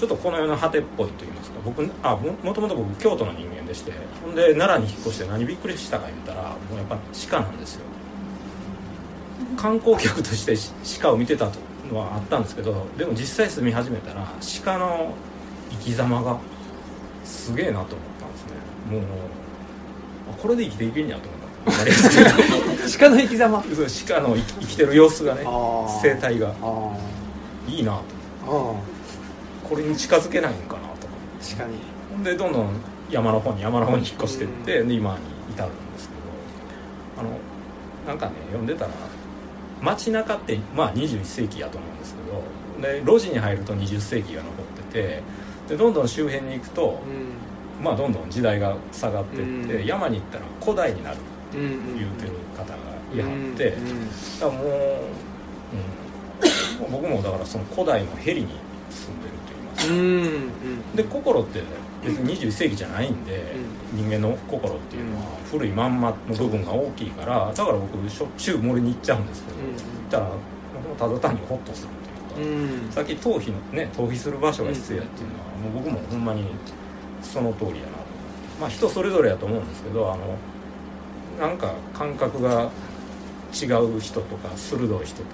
ちょっとこの世の果てっぽいと言いますか僕あももともと僕京都の人間でしてほんで奈良に引っ越して何びっくりしたか言ったらもうやっぱ鹿なんですよ。観光客として鹿を見てたのはあったんですけどでも実際住み始めたら鹿の生き様がすげえなと思ったんですね。もうこれで生きていけんやと思った。
鹿の生き様？
そう鹿の生きてる様子がね生態が。いいなとこれに近づけないのかなと
確かに。
でどんどん山の方に山の方に引っ越していって、うん、今に至るんですけど。あのなんかね読んでたら街中ってまあ21世紀やと思うんですけどで路地に入ると20世紀が残っててでどんどん周辺に行くと、うん、まあどんどん時代が下がっていって、うん、山に行ったら古代になるって言うてる方がいはって、うん、だからもう、うん、僕もだからその古代のヘリに住んでるで心って別に21世紀じゃないんで、人間の心っていうのは古いまんまの部分が大きいからだから僕しょっちゅう森に行っちゃうんですけど、うん、たらただ単にホッとするというか、さっき逃避のね逃避する場所が必要やっていうのは、もう僕もほんまにその通りやなまあ人それぞれやと思うんですけどあのなんか感覚が違う人とか鋭い人と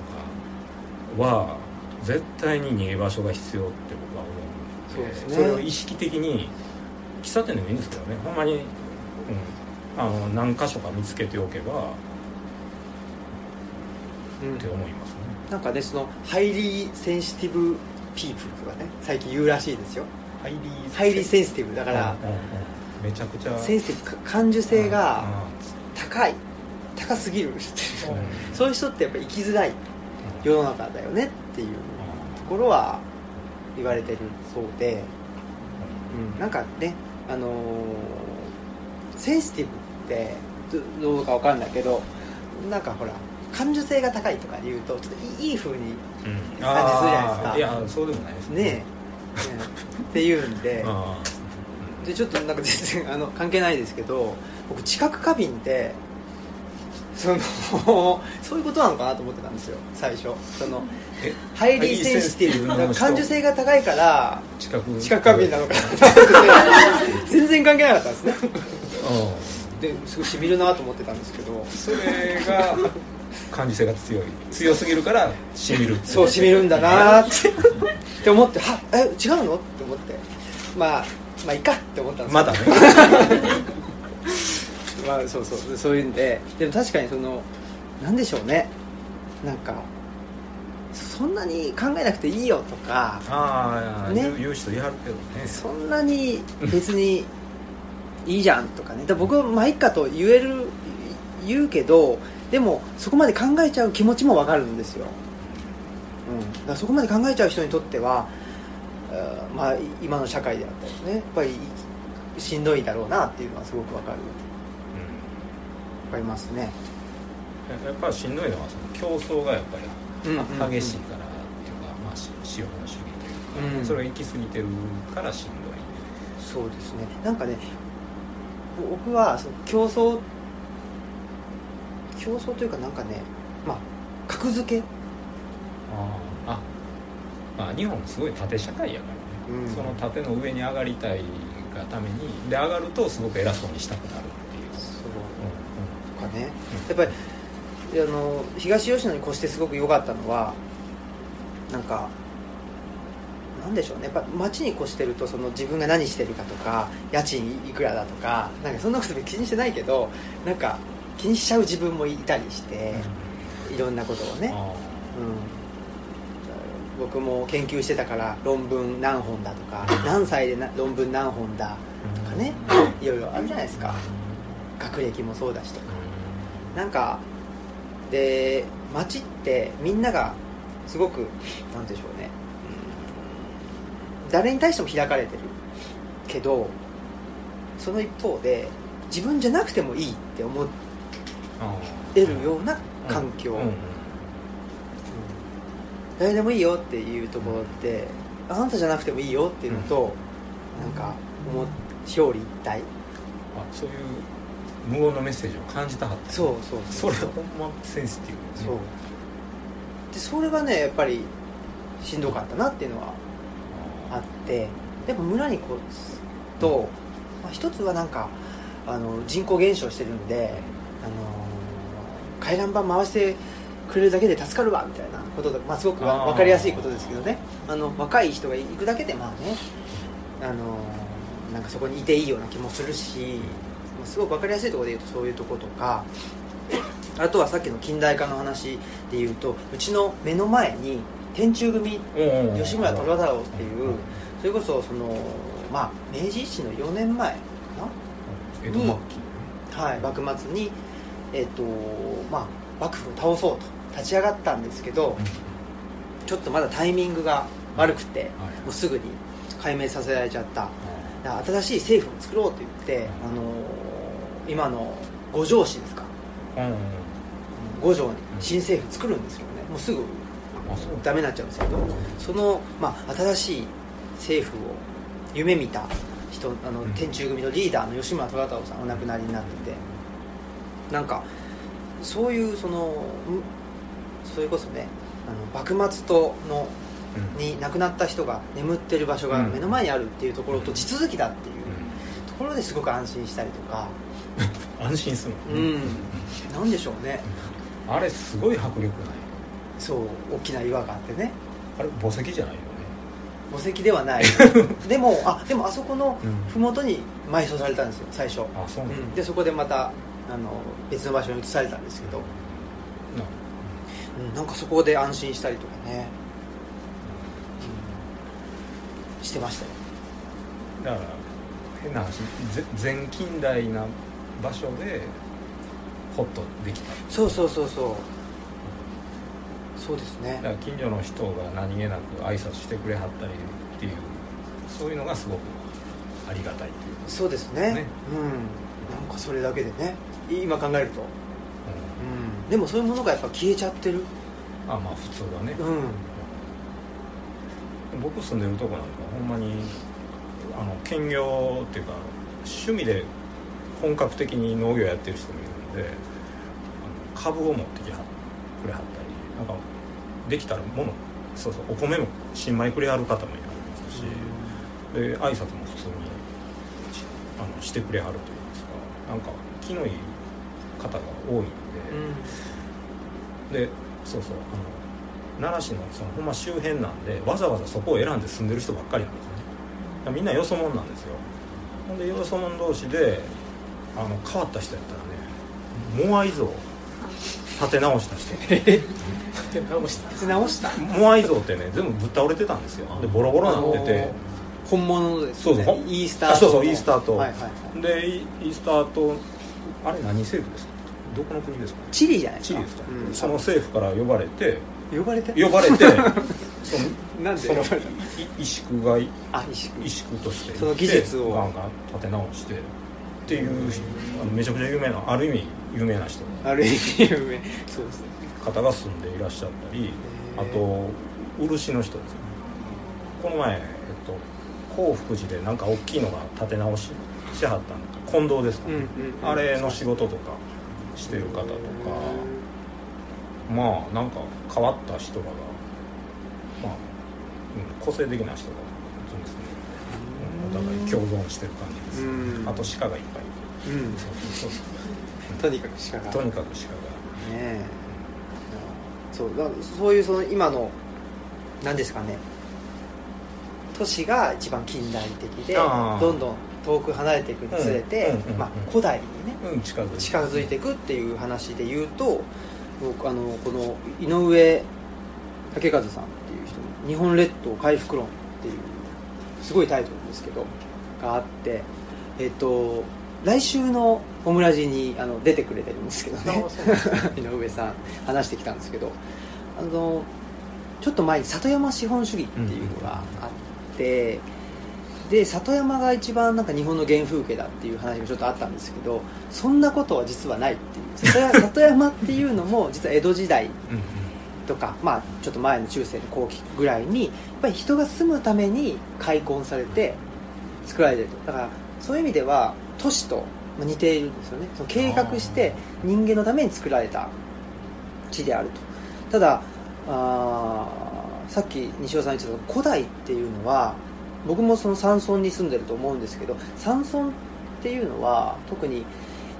かは絶対に逃げ場所が必要って僕は思うんでそ、ね、それを意識的に喫茶店でもいいんですけどね。ほんまに、うん、あの何箇所か見つけておけば、うん、って思いますね。
なんかねその highly sensitive people とかね最近言うらしいですよ。 highly highly sensitive。だから、うんうんうん、
めちゃくちゃ。
sensiti ve 感受性が高い。高すぎる、うん、そういう人ってやっぱ生きづらい世の中だよねっていうところは言われてるそうで、うん、なんかねあのー、センシティブってどうかわかんないけどなんかほら感受性が高いとか言うとちょっといい風に感じするじゃないですか。
いやそうでもないです
ね。え、ねっていうんで。でちょっとなんか全然あの関係ないですけど僕知覚過敏ってその そういうことなのかなと思ってたんですよ最初。そのハイリーセンシティブ感受性が高いから知覚過敏なのかな。と思って全然関係なかったんですね。ですごいしみるなと思ってたんですけど
それが感受性が強い。強すぎるからしみる。
そうしみるんだなって。って思ってはえ違うの？って思って。まあまあいいかって思ったんです
まだね。
まあそうそう。そういうんで。でも確かにそのなんでしょうね。なんかそんなに考えなくていいよとか
ああ、ね、言う人言わるけどね。
そんなに別にいいじゃんとかね。だ僕はまあいっかと言える言うけどでもそこまで考えちゃう気持ちも分かるんですよ、うん、だからそこまで考えちゃう人にとってはまあ今の社会であったりねやっぱりしんどいだろうなっていうのはすごく分かる。分かりますね。
やっぱりしんどいのはその競争がやっぱり激しいからっていうか、まあ、資本主義というか、うん、それが行き過ぎてるからしんどい
そうですね。なんかね僕はその競争競争というかなんかねまあ格付け。
ああまあ日本すごい縦社会やからね、うん、その縦の上に上がりたいがためにで上がるとすごく偉そうにしたくなる
かね、やっぱりあの東吉野に越してすごく良かったのはなんかなんでしょうね。やっぱ街に越してるとその自分が何してるかとか家賃いくらだとかなんかそんなこと気にしてないけどなんか気にしちゃう自分もいたりして、いろんなことをね、うん、僕も研究してたから論文何本だとか何歳で論文何本だとかねいろいろあるじゃないですか。学歴もそうだしとか。なんかで街ってみんながすごくなんでしょうね、うん、誰に対しても開かれてるけどその一方で自分じゃなくてもいいって思ってるような環境、誰でもいいよっていうところって、あなたじゃなくてもいいよっていうのと、なんか表裏一体。あ
そういう無言のメッセージを感じたはった。
そうそう
それはほんまセンシティブ、
そう。でそれがねやっぱりしんどかったなっていうのはあって。やっぱ村に越すと、まあ、一つはなんかあの人口減少してるんで、あの回覧板回してくれるだけで助かるわみたいなことで、まあ、すごく分かりやすいことですけどね。あの若い人が行くだけでまあねあのなんかそこにいていいような気もするしすごく分かりやすいところで言うとそういうとことかあとはさっきの近代化の話で言うとうちの目の前に天中組吉村虎太郎っていうそれこそそのまあ明治維新の4年前かな？に、はい、幕末にえっ、とまあ幕府を倒そうと立ち上がったんですけどちょっとまだタイミングが悪くてもうすぐに解明させられちゃった。新しい政府を作ろうと言ってあの今の五条市ですか、うん、五条に新政府作るんですけどね。もうすぐダメになっちゃうんですけどその、まあ、新しい政府を夢見た人あの、天中組のリーダーの吉村虎太郎さんお亡くなりになってて。なんかそういうそのそれこそねあの幕末とのに亡くなった人が眠ってる場所が目の前にあるっていうところと地続きだっていうところですごく安心したりとか
安心する
の。うん。なんでしょうね。
あれすごい迫力ない。
そう大きな岩があってね。
あれ墓石じゃないよね。
墓石ではない。でもあでもあそこの麓に埋葬されたんですよ最初。あ
そうなん、う
ん、でそこでまたあの別の場所に移されたんですけど、うん、なんかそこで安心したりとかね、うん、してましたよ。
だから変な話全近代な場所でホッとできた。
そうそうそうそう。そうですね。
だから近所の人が何気なく挨拶してくれはったりっていうそういうのがすごくありがたいっていう。
そうですね。ね。なんかそれだけでね。今考えると、うん、でもそういうものがやっぱ消えちゃってる。
あまあ普通はね、
うん、
僕住んでるとこなんかほんまにあの兼業っていうか趣味で本格的に農業やってる人もいるんで株を持ってきはくれはったりなんかできたらものそうそうお米も新米くれはる方もいられますし、で挨拶も普通にしあのしてくれはるといいますかなんか気のいい方が多いんで、でそうそうあの奈良市のそのほんま周辺なんでわざわざそこを選んで住んでる人ばっかりなんですね。みんなよそ者なんですよ。ほんでよそ者同士であの変わった人やったらねモアイ像立て直した人。
手直した。
うん、直した。
モアイ像ってね全部ぶっ倒れてたんですよ。でボロボロになってて。
本物のです
そうそう
ねイースター
あそうそうイースター島
はいはいはい。
でイイースター島あれ何政府ですか？どこの国ですか？ね
チリじゃないですか。
チリですか、
うん。
その政府から呼ばれて。
呼ばれて？
呼ばれて その
なんで
そ
ばれたの？
い石宿がい
あ石工
石工として。
その技術を。
ガンガン立て直してっていう人あのめちゃくちゃ有名なある意味有名な人。
ある意味有名。そうですね。
方が住んでいらっしゃったりあと漆の人ですね。この前、えっと、興福寺でなんか大きいのが建て直ししはったんだ近藤ですか、
うんうん
あれの仕事とかしてる方とか。まあなんか変わった人らがまあ、うん、個性的な人がお互い共存してる感じです、
うん。
あと鹿がいっぱいいる
うん。
そうそうそう。
とにかく鹿が。
とにかく鹿が。
ねえ。そうだそういうその今の何ですかね。都市が一番近代的でどんどん遠く離れていくにつれて、
うん
まあ、古代にね
うん近づいて
近づいていくっていう話で言うと僕あのこの井上武和さんっていう人の「日本列島回復論」っていうすごいタイトルですけどがあってえっと来週のオムラジにあの出てくれてるんですけどね。井上さん話してきたんですけどあのちょっと前に里山資本主義っていうのがあって、で里山が一番なんか日本の原風景だっていう話がちょっとあったんですけどそんなことは実はないっていう。里山里山っていうのも実は江戸時代
うん
とか、まあ、ちょっと前の中世の後期ぐらいにやっぱり人が住むために開墾されて作られてると。だからそういう意味では都市と似ているんですよね。その計画して人間のために作られた地であると。ただあさっき西尾さん言ってた古代っていうのは僕もその山村に住んでると思うんですけど山村っていうのは特に、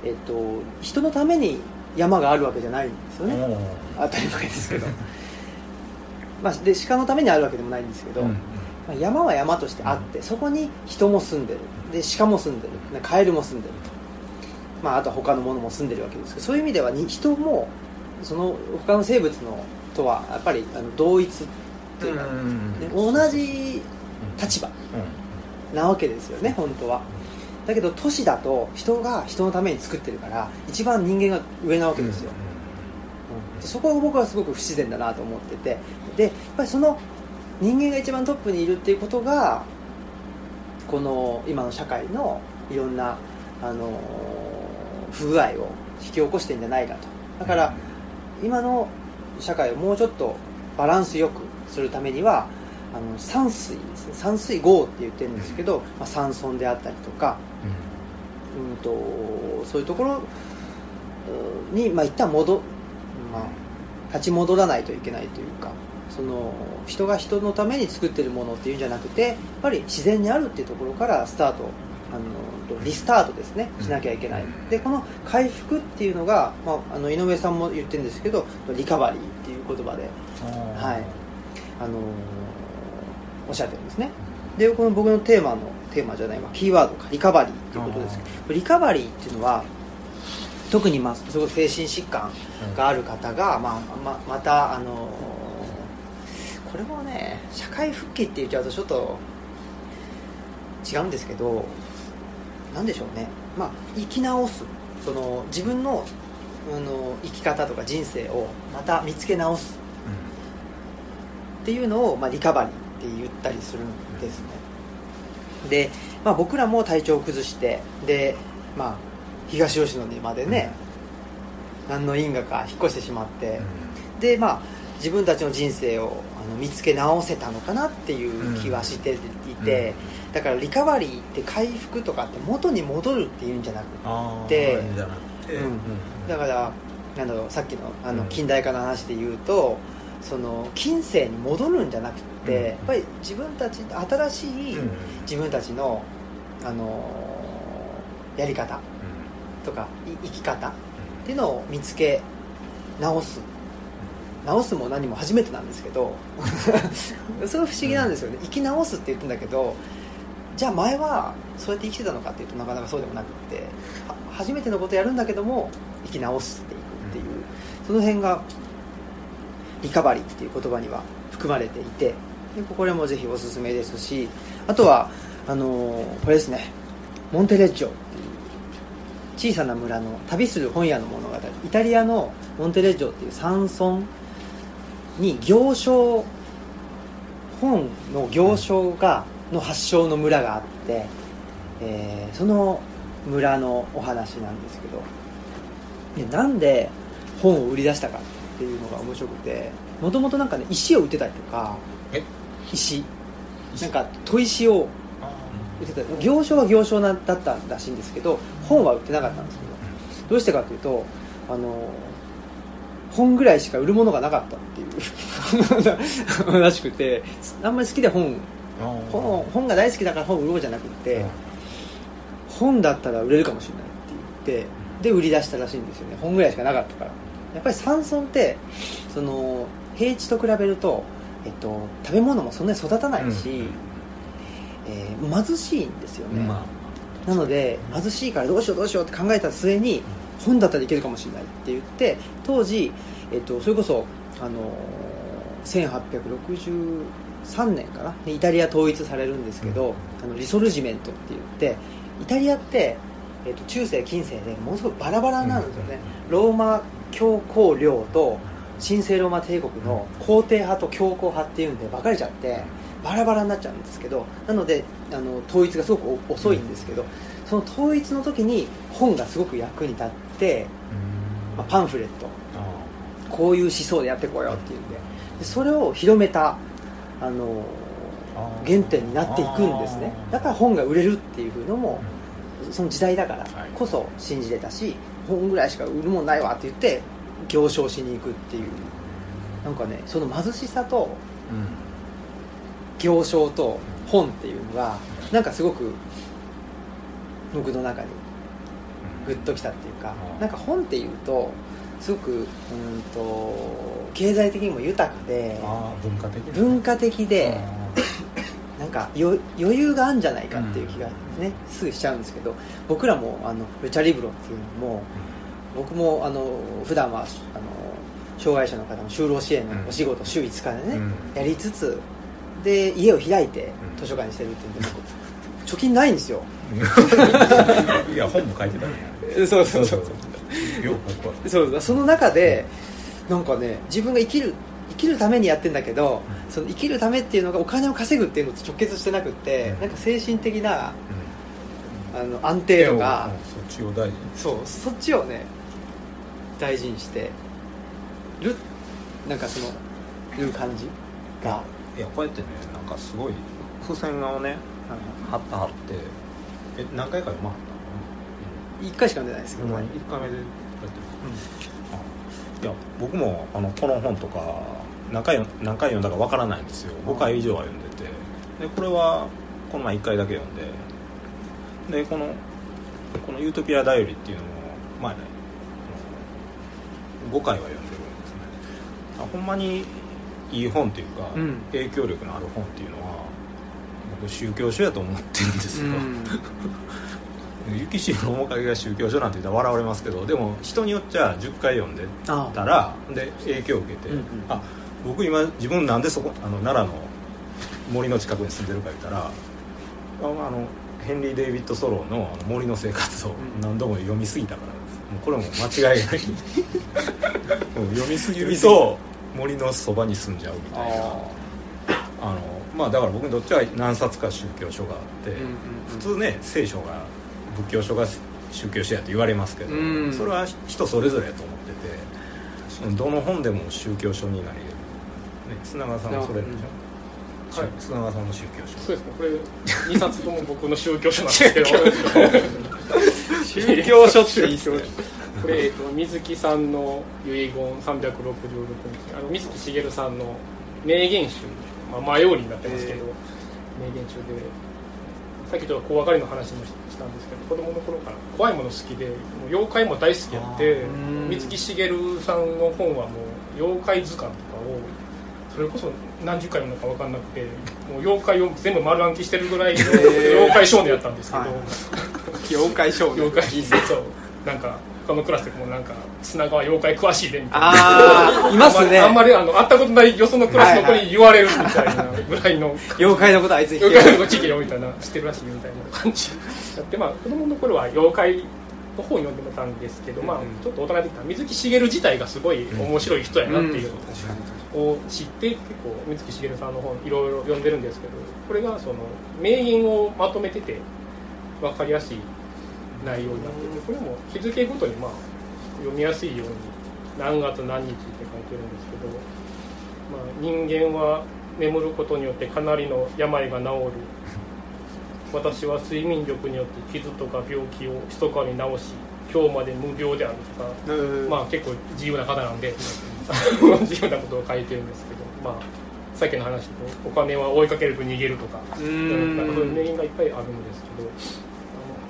えっと、人のために山があるわけじゃないんですよね、
うん。
当たり前ですけど。まあで鹿のためにあるわけでもないんですけど、
うん。
まあ、山は山としてあって、そこに人も住んでる。で鹿も住んでる。でカエルも住んでると、まあ、あとは他のものも住んでるわけですけどそういう意味ではに人もその他の生物のとはやっぱりあの同一というか、で同じ立場なわけですよね本当はだけど都市だと人が人のために作ってるから一番人間が上なわけですよ、うんそこが僕はすごく不自然だなと思ってて。でやっぱりその人間が一番トップにいるっていうことがこの今の社会のいろんな、あのー不具合を引き起こしてんじゃないかと。だから、今の社会をもうちょっとバランスよくするためにはあの山水ですね。山水豪って言ってるんですけど、まあ、山村であったりとか、うん、とそういうところうんに、まあ、一旦戻、まあ、立ち戻らないといけないというかその人が人のために作ってるものっていうんじゃなくてやっぱり自然にあるっていうところからスタートあのリスタートですね。しなきゃいけない、でこの回復っていうのが、まあ、あの井上さんも言ってるんですけどリカバリーっていう言葉で、はい。あのおっしゃってるんですね。でこの僕のテーマのテーマじゃないわ。キーワードか。リカバリーっていうことですけどリカバリーっていうのは特にまあすごい精神疾患がある方が、まあままたあのこれもね社会復帰って言っちゃうとちょっと違うんですけどなんでしょうね。まあ生き直す。その自分のあの生き方とか人生をまた見つけ直す。っていうのを、まあ、リカバリーって言ったりするんですねで、まあ、僕らも体調を崩してで、まあ、東吉野にまでね、何の因果か引っ越してしまって、でまあ自分たちの人生をあの見つけ直せたのかなっていう気はしていて、だからリカバリーって回復とかって元に戻るっていうんじゃなく
て、
うん。だからなんだろうさっきのあの
うん。
近代化の話で言うと、その近世に戻るんじゃなくて、
うん
やっぱり自分たち新しい
うん。
自分たちの、あのーやり方とかい生き方っていうのを見つけ直す。直すも何も初めてなんですけど それは不思議なんですよね、生き直すって言ってんだけどじゃあ前はそうやって生きてたのかっていうとなかなかそうでもなくっては初めてのことやるんだけども生き直していくっていう、その辺がリカバリーっていう言葉には含まれていてでこれもぜひおすすめですしあとはあのこれですねモンテレッジョっていう小さな村の旅する本屋の物語イタリアのモンテレッジョっていう山村に行商本の行商がの発祥の村があって、えーその村のお話なんですけどでなんで本を売り出したかっていうのが面白くてもともとなんかね石を売ってたりとか石。なんか砥石を。売ってた。行商は行商なだったらしいんですけど本は売ってなかったんですけど。どうしてかというとあの本ぐらいしか売るものがなかったっていう。らしくてあんまり好きで本。本本が大好きだから本売ろうじゃなくて、本だったら売れるかもしれないって言ってで売り出したらしいんですよね。本ぐらいしかなかったから。やっぱり山村ってその平地と比べると、えっと、食べ物もそんなに育たないし、えー貧しいんですよね、
ま
なので貧しいからどうしようどうしようって考えた末に本だったらいけるかもしれないって言って当時、えっと、それこそあの1863年かな？にイタリア統一されるんですけど、あのリソルジメントって言ってイタリアって、えっと、中世近世でものすごくバラバラなんですよね、ローマ教皇領と神聖ローマ帝国の皇帝派と教皇派っていうんで分かれちゃってバラバラになっちゃうんですけどなのであの統一がすごくお遅いんですけど、その統一の時に本がすごく役に立って、まあ、パンフレット。こういう思想でやってこうよっていうんで。でそれを広めたあの原点になっていくんですね。だから本が売れるっていうのもその時代だからこそ信じれたし本ぐらいしか売るもんないわって言って行商しに行くっていう。なんかねその貧しさと行商と本っていうのがなんかすごく僕の中にグッときたっていうか
うん。
なんか本っていうとすごくうんと経済的にも豊かで
文化的
文化的で なんかよ余裕があるんじゃないかっていう気がね、すぐしちゃうんですけど僕らもあのルチャリブロっていうのも僕もあの普段はあの障害者の方の就労支援のお仕事、週5日でね、
うん。
やりつつで家を開いて
うん。
図書館にしてるっていうんで僕貯金ないんですよ。
いや本も書いてたね。
そうそうそう
よく僕は
そう。その中でなんかね自分が生きる生きるためにやってんだけど、その生きるためっていうのがお金を稼ぐっていうのと直結してなくって、
うん。
なんか精神的なあの安定とか、
そっちを大事に。
そうそっちをね大事にしてるなんかそのいう感じが、
いやこうやってねなんかすごい付箋画をね貼った貼ってえ何回か読まはった
1回しか読んでないですけど、
ほん。まに1回目でやってる。いや僕もあのこの本とか何回何回読んだかわからないんですよ。5回以上は読んでて。でこれはこの前1回だけ読んで。でこのこの「ユートピアだより」っていうのも前ね5回は読んでるんですね。あほんまにいい本っていうか、
うん。
影響力のある本っていうのは僕宗教書やと思ってるんですよ、逝きし世の面影が宗教書なんて言ったら笑われますけどでも人によっちゃ10回読んで
あ
たらで影響を受けて、
うんうん。
あ僕今自分なんでそこあの奈良の森の近くに住んでるか言ったらああのヘンリー・デイビッド・ソローのあの森の生活を
うん。
何度も読みすぎたからもうこれはもう間違いない。もう読みすぎる。と森のそばに住んじゃうみたいな。
あ
あのまあだから僕にとっては何冊か宗教書があって、
ーうんうんうん。
普通ね聖書が仏教書が宗教書やと言われますけど、
うん。
それは人それぞれやと思っててどの本でも宗教書になり得る、ね、砂川さんもそれでしょ、
はい。
砂川さんの宗教書。
そうですね。これ2冊とも僕の宗教書なんですけど
宗教書っていいっすね
これ、えっと、水木さんの遺言366日。あの水木しげるさんの名言集、まあ、前よりになってますけど、名言集でさっきちょっと怖がりの話もしたんですけど子供の頃から怖いもの好きでもう妖怪も大好きやって水木しげるさんの本はもう妖怪図鑑とかをそれこそ何十回ものか分かんなくてもう妖怪を全部丸暗記してるぐらいの妖怪少年やったんですけど、
はい妖怪少年。
妖怪そう。なんか他のクラスでもなんか砂川妖怪詳しいでみたいな。
ああいますね。
あんまりあの会ったことないよそのクラスの子に言われるみたいなぐらいの。
妖怪のことあいつ
妖怪の子地域よみたいな知ってるらしいみたいな。感じだってまあ子供の頃は妖怪の本読んでたんですけど、まあ
うん
ちょっと大人になってきたら水木しげる自体がすごい面白い人やなっていうのを知って結構水木しげるさんの本いろいろ読んでるんですけどこれがその名言をまとめてて分かりやすい内容になっててこれも日付ごとにまあ読みやすいように何月何日って書いてるんですけど、まあ、人間は眠ることによってかなりの病が治る。私は睡眠力によって傷とか病気を密かに治し今日まで無病であるとか
うん。
まあ結構自由な方なんで 自由なことを書いてるんですけどまあさっきの話とお金は追いかけると逃げるとか
う
なんかそういう名
ん
言がいっぱいあるんですけど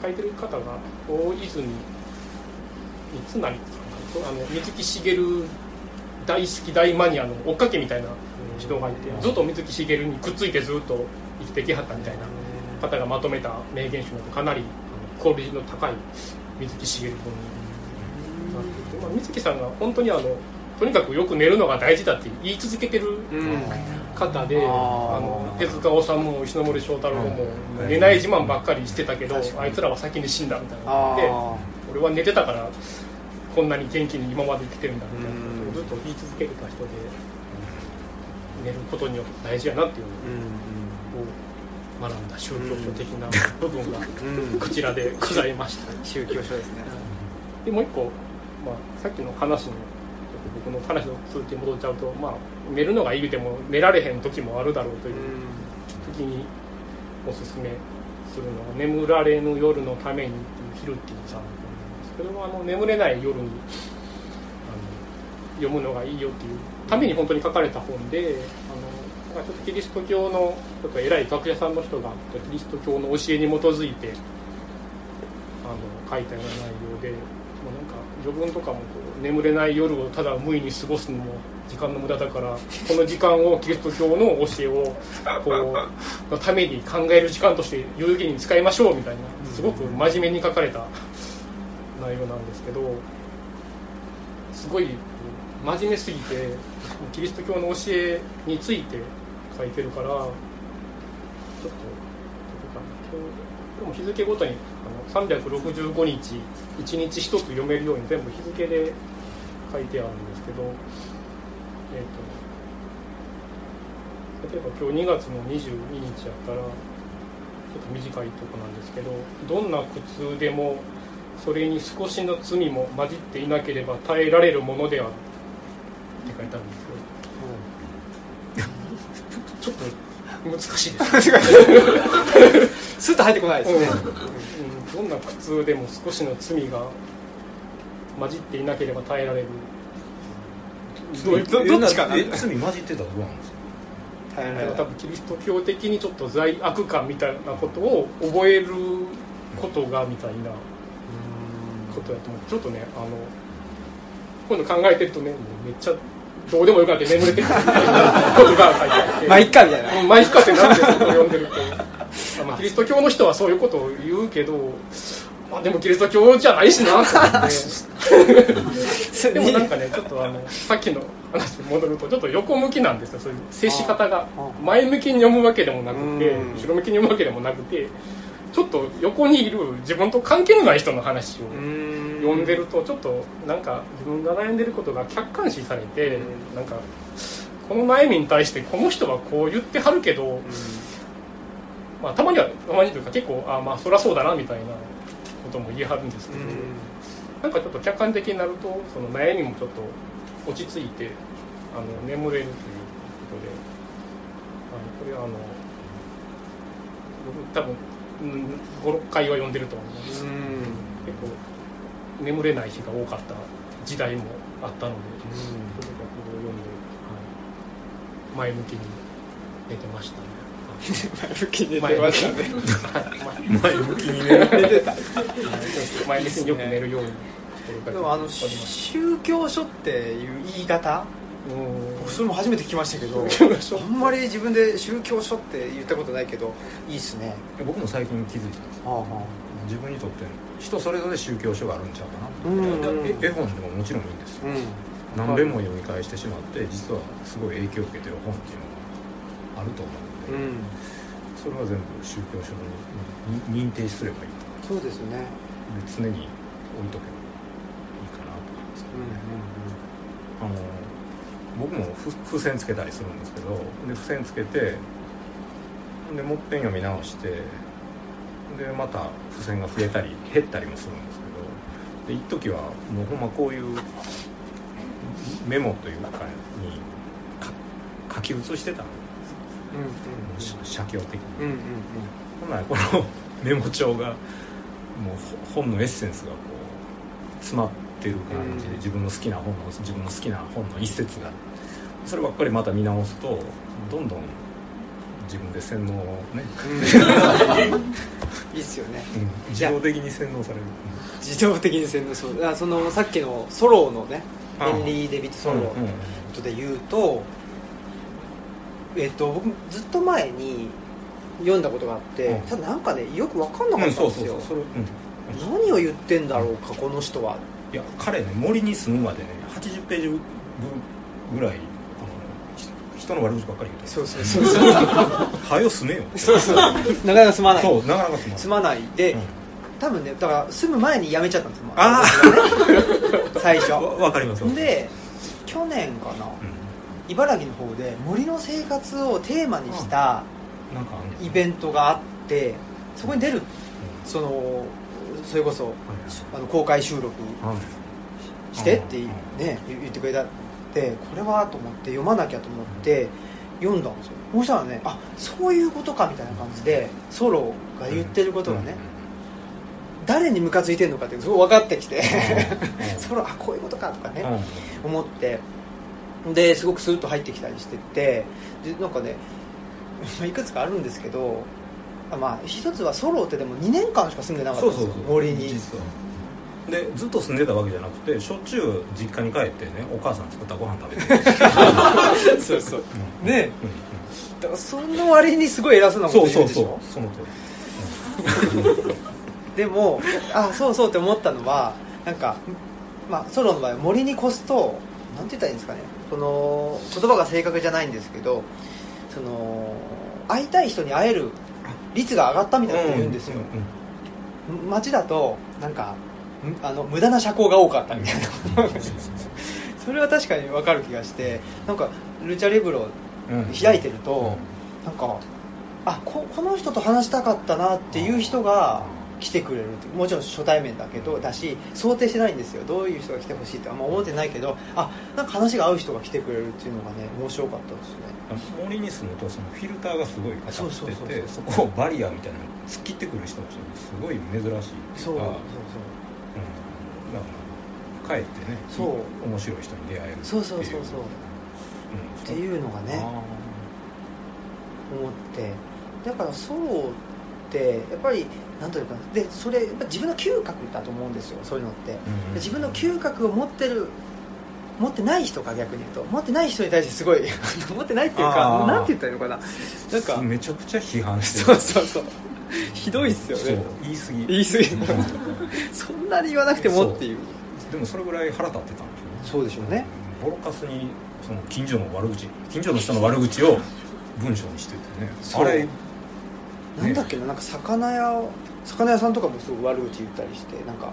書いてる方が大泉いつなりさんかなあの水木しげる大好き大マニアの追っかけみたいな人がいてずっと水木しげるにくっついてずっと生きてきはったみたいな方がまとめた名言集なのでかなりクオリティの高い水木しげる本になっていて、まあ、水木さんが本当にあのとにかくよく寝るのが大事だって言い続けてる
うん。
方で
あー。
あの手塚治虫も石森章太郎も
はい。
寝ない自慢ばっかりしてたけどあいつらは先に死んだみたいな。ので
あ
俺は寝てたからこんなに元気に今まで生きてるんだみたいな
うん
ことをずっと言い続けてた人で寝ることによって大事やなっていう
ーうん
のを学んだ宗教書的な部分が
うんうん。
こちらでございました。
宗教書ですね。
でもう一個、まあ、さっきの話の僕の話の続きに戻っちゃうと、まあ、寝るのがいいでも寝られへん時もあるだろうという時におすすめするのは「眠られぬ夜のために」っていうヒルティさんなんですけどあの眠れない夜に読むのがいいよっていうために本当に書かれた本であのなんかちょっとキリスト教のちょっと偉い学者さんの人がキリスト教の教えに基づいてあの書いたような内容でもうなんか序文とかもこう眠れない夜をただ無意に過ごすのも時間の無駄だからこの時間をキリスト教の教えをこうのために考える時間として有意義に使いましょうみたいなすごく真面目に書かれた内容なんですけどすごい真面目すぎてキリスト教の教えについて書いてるからちょっとどこかな今日でも日付ごとに365日1日1つ読めるように全部日付で書いてあるんですけど、えー、と例えば今日2月の22日やったらちょっと短いとこなんですけどどんな苦痛でもそれに少しの罪も混じっていなければ耐えられるものであるって書いてあるんですけどちょっと難しいです。
スッと入ってこないですね。
うん、どんな苦痛でも少しの罪が混じっていなければ耐えられる。どういう
どどっちかな？
え罪混じってたらどうなんですか？
大変だ
多分キリスト教的にちょっと罪悪感みたいなことを覚えることがみたいなことだと思う。ちょっとねあの今度考えてるとねもうめっちゃどうでもよくなって眠れてるみたいなことが書いてあって。
まあいっかみたいな。
うんまあいっかってなんでそこ読んでると。あまあキリスト教の人はそういうことを言うけどまあでもキリスト教じゃないしなと思って。でもなんかねちょっとあのさっきの話に戻るとちょっと横向きなんですよ。そういう接し方が。
あ
前向きに読むわけでもなくて
うん。
後ろ向きに読むわけでもなくてちょっと横にいる自分と関係のない人の話を読んでるとちょっとなんか自分が悩んでることが客観視されてなんかこの悩みに対してこの人はこう言ってはるけど、まあ、たまにはたまにというか結構あまあそりゃそうだなみたいなことも言い張るんですけど、なんかちょっと客観的になるとその悩みもちょっと落ち着いてあの眠れるということであのこれはあの僕多分56回は読んでると思います、結構眠れない日が多かった時代もあったので、とにかく読んで、はい、前向きに寝てました。ね
前向きに寝てましたね。
前向きにね
寝てた
前向きによく寝るように
でもあの宗教書っていう言い方？僕それも初めて聞きましたけどあんまり自分で宗教書って言ったことないけどいいっすね。
僕も最近気づいたんです
はあは
自分にとって人それぞれ宗教書があるんちゃうかな、
うん。
いや絵本でももちろんいいんですよ。
あうん。
何遍も読み返してしまって実はすごい影響を受けてる本っていうのがあると思うので、
うん。
それは全部宗教書にに認定すればいいと。
そうですね。
で常に置いとけばいいかなと思うんですけ
うん。
どね、あの僕も付付箋つけたりするんですけどで付箋つけてでもっぺん読み直してでまた付箋が増えたり減ったりもするんですけどで一時はもうほんまこういうメモというかにか書き写してた
ん
し写経的に
うん。うんうん
ほんならこのメモ帳がもうほ本のエッセンスがこう詰まってる感じで、
うん。
自分の好きな本の自分の好きな本の一節がそればっかりまた見直すとどんどん自分で洗脳をね、
いいっすよね。
うん。自動的に洗脳される、
自動的に洗脳そう。あそのさっきのソローのねヘンリー・デビッド・ソローのことで言うと、えっと僕ずっと前に読んだことがあって、
うん。
ただなんかねよく分かんなか
うん
ったんですよ、何を言ってんだろうかこの人は。い
や彼ね森に住むまでね80ページぐらいあのひ人の悪口ばっかり言って
そうそうそうそう。
はよ住めよ。
そうそう。なかなかすまない。
そうなかなか住まない。
すまない。で、
うん。
多分ねだから住む前に辞めちゃったんですよ
あ。
あ 最初。
わわかります
で去年かな。
う
茨城の方で森の生活をテーマにしたイベントがあってそこに出るそのそれこそあの公開収録
はい。
してって
うん
ね言言ってくれたってこれはと思って読まなきゃと思って読んだんですよ。そしたらねあそういうことかみたいな感じでソロが言ってることがね、誰にムカついてるのかってすごい分かってきて ソロあこういうことかとかね、思ってですごくスーッと入ってきたりしててでなんかねまあいくつかあるんですけどあまあ一つはソロってでも2年間しか住んでなかったんですよ
そうそうそう。
森に。
実は。でずっと住んでたわけじゃなくてしょっちゅう実家に帰ってねお母さん作ったご飯食べて。
そうそう。
うん。
ね。
うん
だからその割にすごい偉そうなこと
そうそうう
言でしょ？
そうその通
でもあそうそうって思ったのはなんか、まあ、ソロの場合は森に越すとなんて言ったらいいんですかねこの言葉が正確じゃないんですけどその会いたい人に会える率が上がったみ
り
たいなこと言うんですよ、
うん
街だとなんかんあの無駄な社交が多かったみたいな。それは確かに分かる気がしてなんかルチャリブロ
うん。
開いてると、なんかあここの人と話したかったなっていう人が来てくれるってもちろん初対面だけどだし想定してないんですよ。どういう人が来てほしいってあんま思ってないけどあなんか話が合う人が来てくれるっていうのがね面白かったですね。
森に住むとそのフィルターがすごいかか
そうそうそう
っててそこをバリアみたいなの突っ切ってくる人たちがすごい珍しいって
そそう
いうう。んだからかえってね
そう。
面白い人に出会える
そう。そうそうそうそう。
うん
っていうのがね
あ
思って。だからそうってやっぱりなんというかでそれやっぱ自分の嗅覚だと思うんですよそういうのって。
ーうん
自分の嗅覚を持ってる持ってない人か逆に言うと。持ってない人に対してすごい 持ってないっていうかなんて言ったらいいのかな。なんか
めちゃくちゃ批判して
そうそうそう。ひどいっすよね。
言い過ぎ。
言い過ぎ。そんなに言わなくてもっていう。
でもそれぐらい腹立ってたんでしょ？うね
そうでしょうね。
ボロカスにその近所の悪口近所の人の悪口を文章にしててね。あれ
なんだっけななんか魚屋を魚屋さんとかもすごい悪口言ったりしてなんか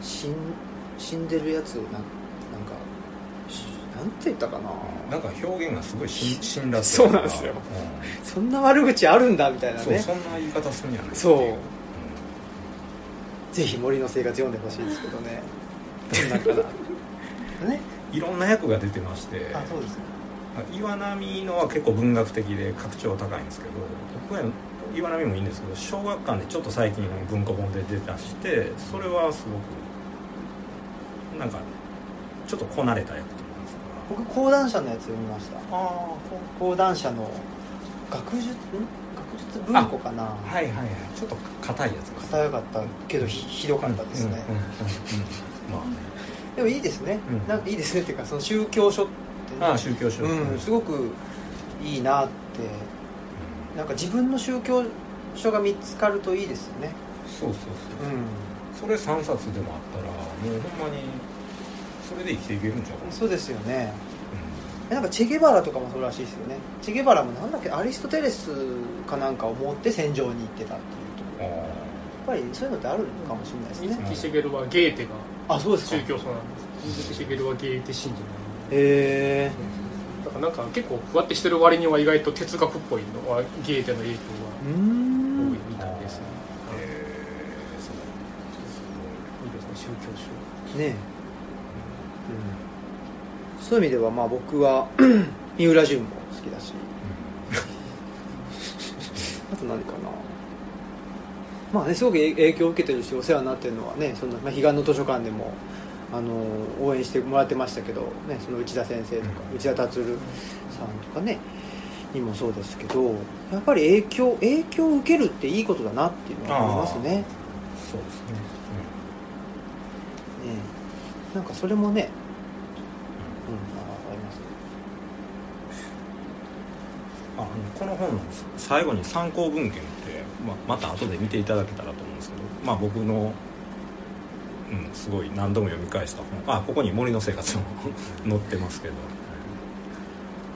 死ん死んでるやつなんなんかしなんて言ったかな。
なんか表現がすごいし辛辣だ
そうなんですよ。そんな悪口あるんだみたいなね。
そうそんな言い方するんやね
そう。
ってい
ぜひ森の生活読んでほしいですけどね。どんなかな。ね。
いろんな役が出てまして。
あそうですね。
岩波のは結構文学的で格調高いんですけど僕は岩波もいいんですけど小学館でちょっと最近文庫本で出たしてそれはすごくなんかちょっとこなれた役といいますか。
僕講談社のやつ読みました。
ああ
講談社の学術ん？学術文庫かな。
はいはいはい。ちょっと硬いやつ
硬かったけどひひどかったですね、
まあね。
でもいいですね、
うん。
なんかいいですねっていうかその宗教書ってね、
ああ宗教書
うん、すごくいいなってなんか自分の宗教書が見つかるといいですよね。
そうそうそう。
う
それ3冊でもあったらもうほんまにそれで生きていけるんちゃう
そうですよね。なんかチェゲバラとかもそうらしいですよね。チェゲバラもなんだっけ？アリストテレスかなんかを持って戦場に行ってたっていうとこ。ろ
うん、あ
やっぱりそういうのってあるのかもしれないですね。
水木しげるはゲーテが。
あそうです
宗教書なんです。水木しげるはゲーテ信者なん
え
でなんか結構ふわってしてる割には意外と哲学っぽいのはゲーテの影響が多い
ん
みたいですね。いいですね。宗教書。
ねえ、うん、そういう意味ではまあ僕は 三浦淳も好きだし。あと何かな。まあねすごく影響を受けてるしお世話になってるのはねその、まあ、彼岸の図書館でもあの応援してもらってましたけど、ね、その内田先生とか、
うん。
内田達さんとかねにもそうですけどやっぱり影響影響を受けるっていいことだなっていうのは思いますね。ね
そうですね、
なんかそれもねうん。ああります。
あこの本の最後に参考文献って、ままた後で見ていただけたらと思うんですけど、まあ、僕の、うん、すごい何度も読み返した本。あここに森の生活も 載ってますけど。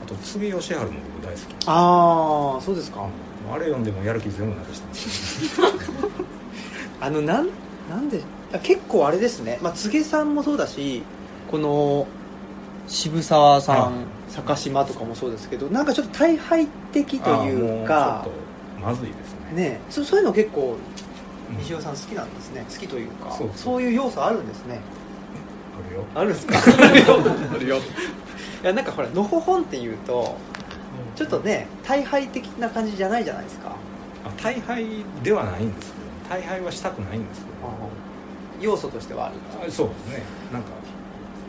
あと杉義治も僕大好き。
ああそうですか。
あれ読んでもやる気全部なくしてます。
あのなんなんであ結構あれですね、まあ、柘植さんもそうだしこの渋沢さ
あ
ん坂島とかもそうですけどなんかちょっと大敗的という
あ
か
ちょっとまずいですね。
ねそそういうの結構
うん
西尾さん好きなんですね。好きというか
そう
いう要素あるんですね。
あるよ。
あるんですか？
あるよ。
いやなんかほらのほほんっていうとちょっとね大敗的な感じじゃないじゃないですか。
あ大敗ではないんですけど大敗はしたくないんですけど
要素としてはある。
あそうですね。なんか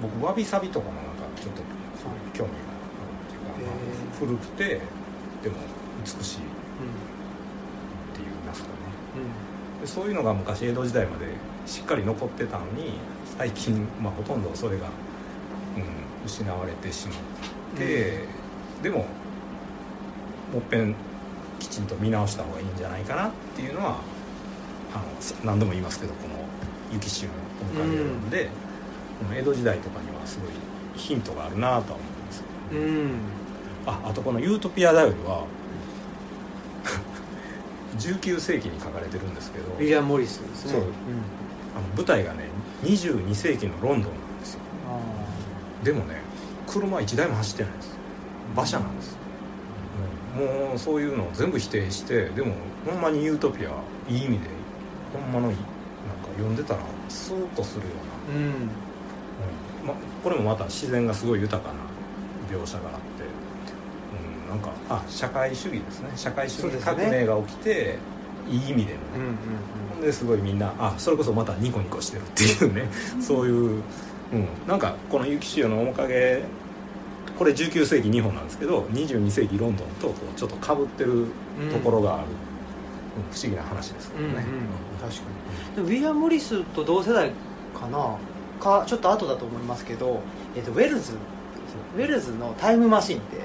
僕わびさびとかもなんかちょっと興味があるっていうか、まあ古くてでも美しいっていいますかねでそういうのが昔江戸時代までしっかり残ってたのに最近、まあ、ほとんどそれが、うん、失われてしまって、でももっぺんきちんと見直した方がいいんじゃないかなっていうのはあの何度も言いますけどこの雪舟の面影を読んで、この江戸時代とかにはすごいヒントがあるなとは思うんですけど
うん、うん。
ああとこの「ユートピアだよりは19世紀に書かれてるんですけど
ウィリアム・モリスですね。
そう。
うん。
あの舞台がね22世紀のロンドンなんですよ。でもね車1台も走ってないんです。馬車なんです、もうそういうのを全部否定してでもほんまにユートピアいい意味でほんまのいなんか読んでたらスーッとするような。
うん。
うん。ま、これもまた自然がすごい豊かな描写があって、うん、なんかあ。社会主義ですね。社会主義革命が起きて、いい意味でのね、
うんうん
ほん。ですごいみんなあそれこそまたニコニコしてるっていうね。そういう、うん、なんかこの雪潮の面影これ19世紀日本なんですけど22世紀ロンドンとこうちょっとかぶってるところがある、うん。不思議な話ですけどね、
うんうん確かに。でもウィリアム・モリスと同世代かな？かちょっと後だと思いますけど、えっとウェルズウェルズのタイムマシンってね、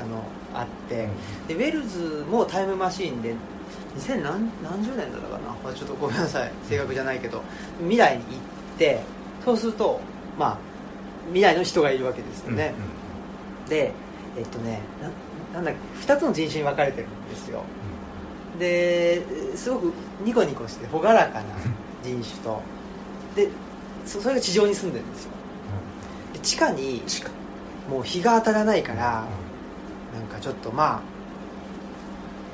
あのあってでウェルズもタイムマシンで2000何何十年だったかな、まあ、ちょっとごめんなさい。正確じゃないけど。未来に行ってそうするとまあ未来の人がいるわけですよ
うん
ね、でえっとねななんだっけ2つの人種に分かれてるんですよ。ですごくニコニコして朗らかな人種と。でそそれが地上に住んでるんですよ。で地下にもう日が当たらないから、ちょっとま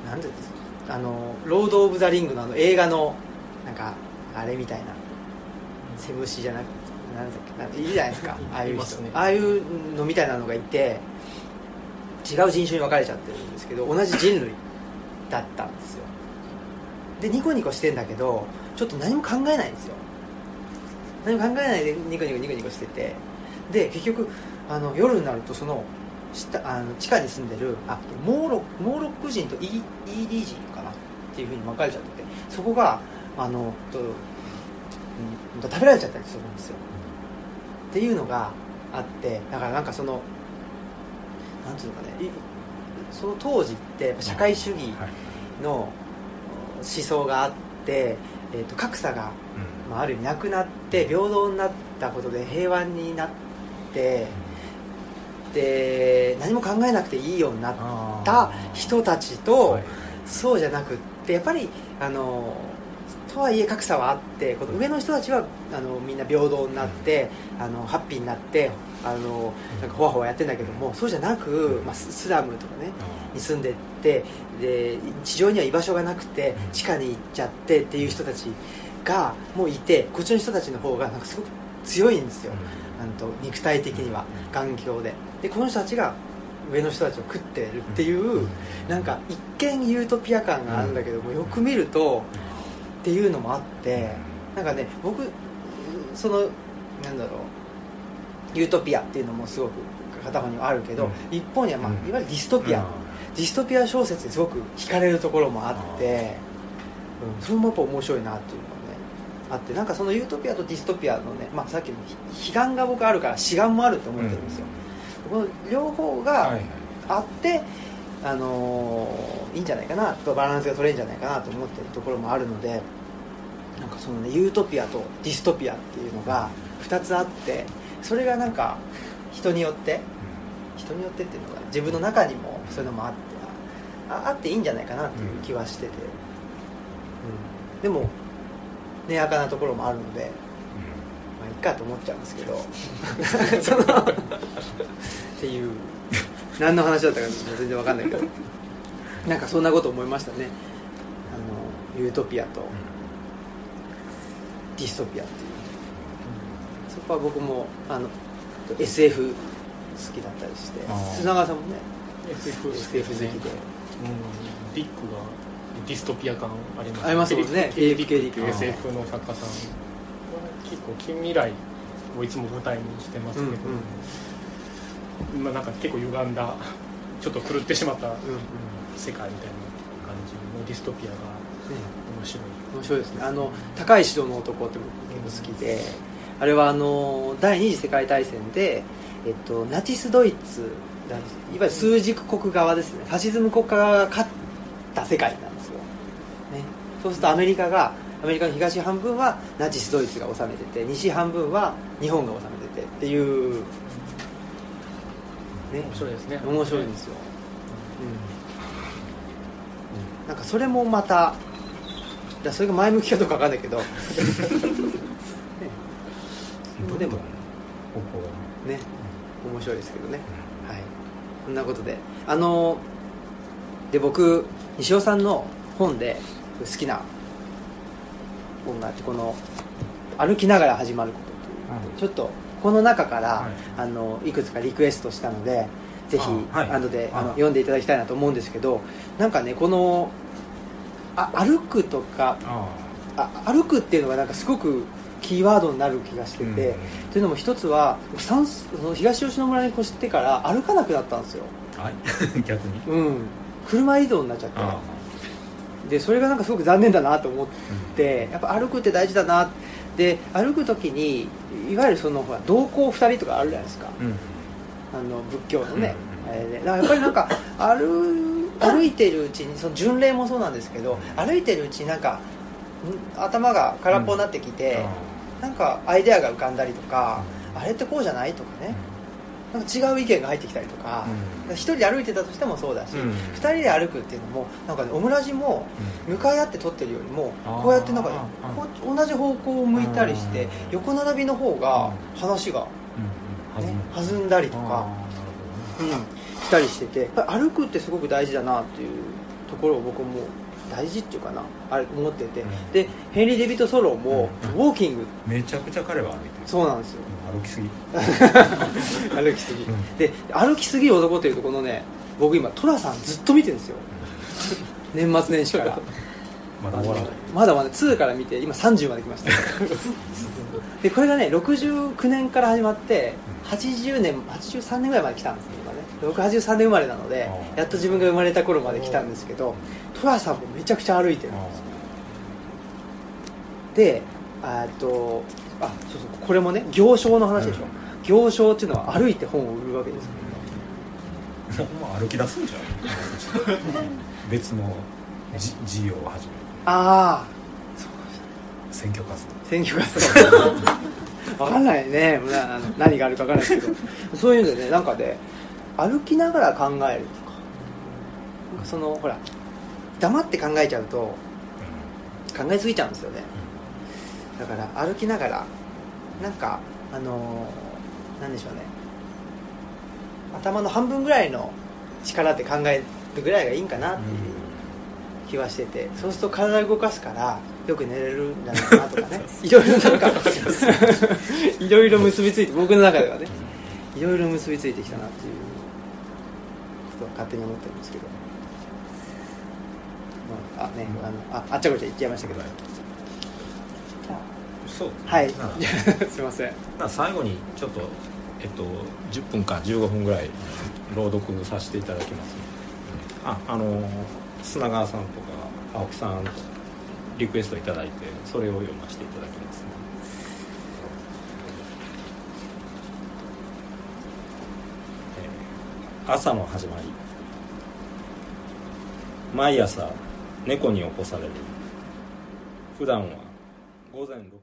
あなんでですかあのロード・オブ・ザ・リングのあの映画のなんかあれみたいなセムシじゃなくてなんだっけなんかいるじゃないですか ああいう人、
ね。
ああいうのみたいなのがいて違う人種に分かれちゃってるんですけど同じ人類だったんですよ。でニコニコしてんだけどちょっと何も考えないんですよ。何も考えないでニコニコニコニコしてて。で結局あの夜になるとその下あの地下に住んでるあモーロモーロック人と E- ED 人かなっていうふうに分かれちゃっててそこがあのと、うん食べられちゃったりするんですよ。っていうのがあってだからなんかそのなんていうのかねいその当時って社会主義
はい。
の思想があって、えー、と格差が、まあ、ある意味なくなって平等になったことで平和になってで何も考えなくていいようになった人たちと、
はい。
そうじゃなくってやっぱりあのとはいえ格差はあってこの上の人たちはあのみんな平等になってあのハッピーになってあのなんかほわほわやってんだけどもそうじゃなく、まあ、ススラムとかねに住んでってで地上には居場所がなくて地下に行っちゃってっていう人たちがもういてこっちの人たちの方がなんかすごく強いんですよ、なんと肉体的には頑強で。でこの人たちが上の人たちを食ってるっていうなんか一見ユートピア感があるんだけどもよく見るとっていうのもあってなんかね僕そのなんだろうユートピアっていうのもすごく片方にはあるけど、
うん。
一方には、まあ
うん。
いわゆるディストピア、ディストピア小説にすごく惹かれるところもあって、うん、それもやっぱ面白いなっていうあってなんかそのユートピアとディストピアのね、まあ、さっきの彼岸が僕あるから此岸もあると思ってるんですよ、この両方が
はいはい。
あって、あのーいいんじゃないかなとバランスが取れるんじゃないかなと思ってるところもあるのでなんかそのねユートピアとディストピアっていうのが2つあってそれがなんか人によって人によってっていうのが自分の中にもそういうのもあってああっていいんじゃないかなっていう気はしてて、うん。でも根やかなところもあるのでまあいいかと思っちゃうんですけど。そのっていう何の話だったか全然わかんないけど。なんかそんなこと思いましたね。あのユートピアとディストピアっていう。そこは僕もあの SF 好きだったりして。砂川さんもね
SF 好き
SF 好きで。
うん。ディックがディストピア感あります
ありますもんね。
SF の作家さんは結構近未来をいつも舞台にしてますけど、まあなんか結構歪んだちょっと狂ってしまった
うんうん。
世界みたいな感じのディストピアが
ね
面白い。
面白いですね。あの高い指導の男って僕結構好きで、あれはあの第二次世界大戦で、えっと、ナチスドイツいわゆる枢軸国側ですね。ファシズム国家側が勝った世界なんそうするとアメリカがアメリカの東半分はナチスドイツが治めてて西半分は日本が治めててっていうね。
面白いですね。
面白いんですよ、うん、なんかそれもまただそれが前向きかどうかわかんないけど、ね、でもね面白いですけどね。はい。そんなことで。あので僕西尾さんの本で好きな本があってこの「歩きながら始まること」という。ちょっとこの中から、
はい。
あのいくつかリクエストしたのでぜひ
あはい。
後であ。の
あ
読んでいただきたいなと思うんですけどなんかねこのあ歩くとか
あ
あ。歩くっていうのがなんかすごくキーワードになる気がしてて、
うん。
っていうのも一つは山その東吉野村に越してから歩かなくなったんですよ、
あはい。逆に。
うん、車移動になっちゃって。
あ
でそれがなんかすごく残念だなと思ってやっぱ歩くって大事だな。で歩く時にいわゆるそのほら同行2人とかあるじゃないですか。
うん。
あの仏教のね、
うん
あれでだからやっぱりなんか歩歩いてるうちにその巡礼もそうなんですけど歩いてるうちになんかん頭が空っぽになってきて、なんかアイデアが浮かんだりとか、あれってこうじゃないとかね、なんか違う意見が入ってきたりとか、
うん。
一人で歩いてたとしてもそうだし、
うん。
二人で歩くっていうのもなんかねオムラジも向かい合って撮ってるよりも
あー。
こうやってなんかね同じ方向を向いたりして
うん。
横並びの方が話が、
うん
ね、弾んだりとか、うん、したりしてて歩くってすごく大事だなっていうところを僕も大事っていうかなあれ思ってて、
うん。
でヘンリー・デビッド・ソローも
うん。
ウォーキング。
めちゃくちゃ彼は歩いてる。
そうなんですよ
歩きすぎ。
歩きすぎ、
うん。
で歩きすぎる男というとこのね僕今寅さんずっと見てるんですよ。年末年始から。
まだ終わらない。
まだまだ2から見て今30まで来ました。でこれがね69年から始まって80年83年ぐらいまで来たんですね今ね。僕83年生まれなのでやっと自分が生まれた頃まで来たんですけど寅さんもめちゃくちゃ歩いてるんですよ。であーっとあそうそうこれもね行商の話でしょ、
うん。
行商っていうのは歩いて本を売るわけです。よ
ほんま歩き出すんじゃん。別のじ事業を始める。
ああ
選挙活動。
選挙活動。わかんないね。なあの何があるかわからないですけど。そういうのでねなんかで歩きながら考えるとか。そのほら黙って考えちゃうと考えすぎちゃうんですよねだから歩きながらなんかあのーなんでしょうね。頭の半分ぐらいの力で考えるぐらいがいいんかなっていう気はしてて。そうすると体動かすからよく寝れるんじゃないかなとかね いろいろなんか いろいろ結びついて僕の中ではね。いろいろ結びついてきたなっていうことは勝手に思ってるんですけど、まあ、あねあのああっちゃこっちゃ言っちゃいましたけど
そう。
はい。すいません。
最後にちょっとえっと10分か15分ぐらい朗読させていただきますああの砂川さんとか青木さんとリクエストいただいてそれを読ませていただきます、えー朝の始まり。毎朝猫に起こされる。普段は午前6時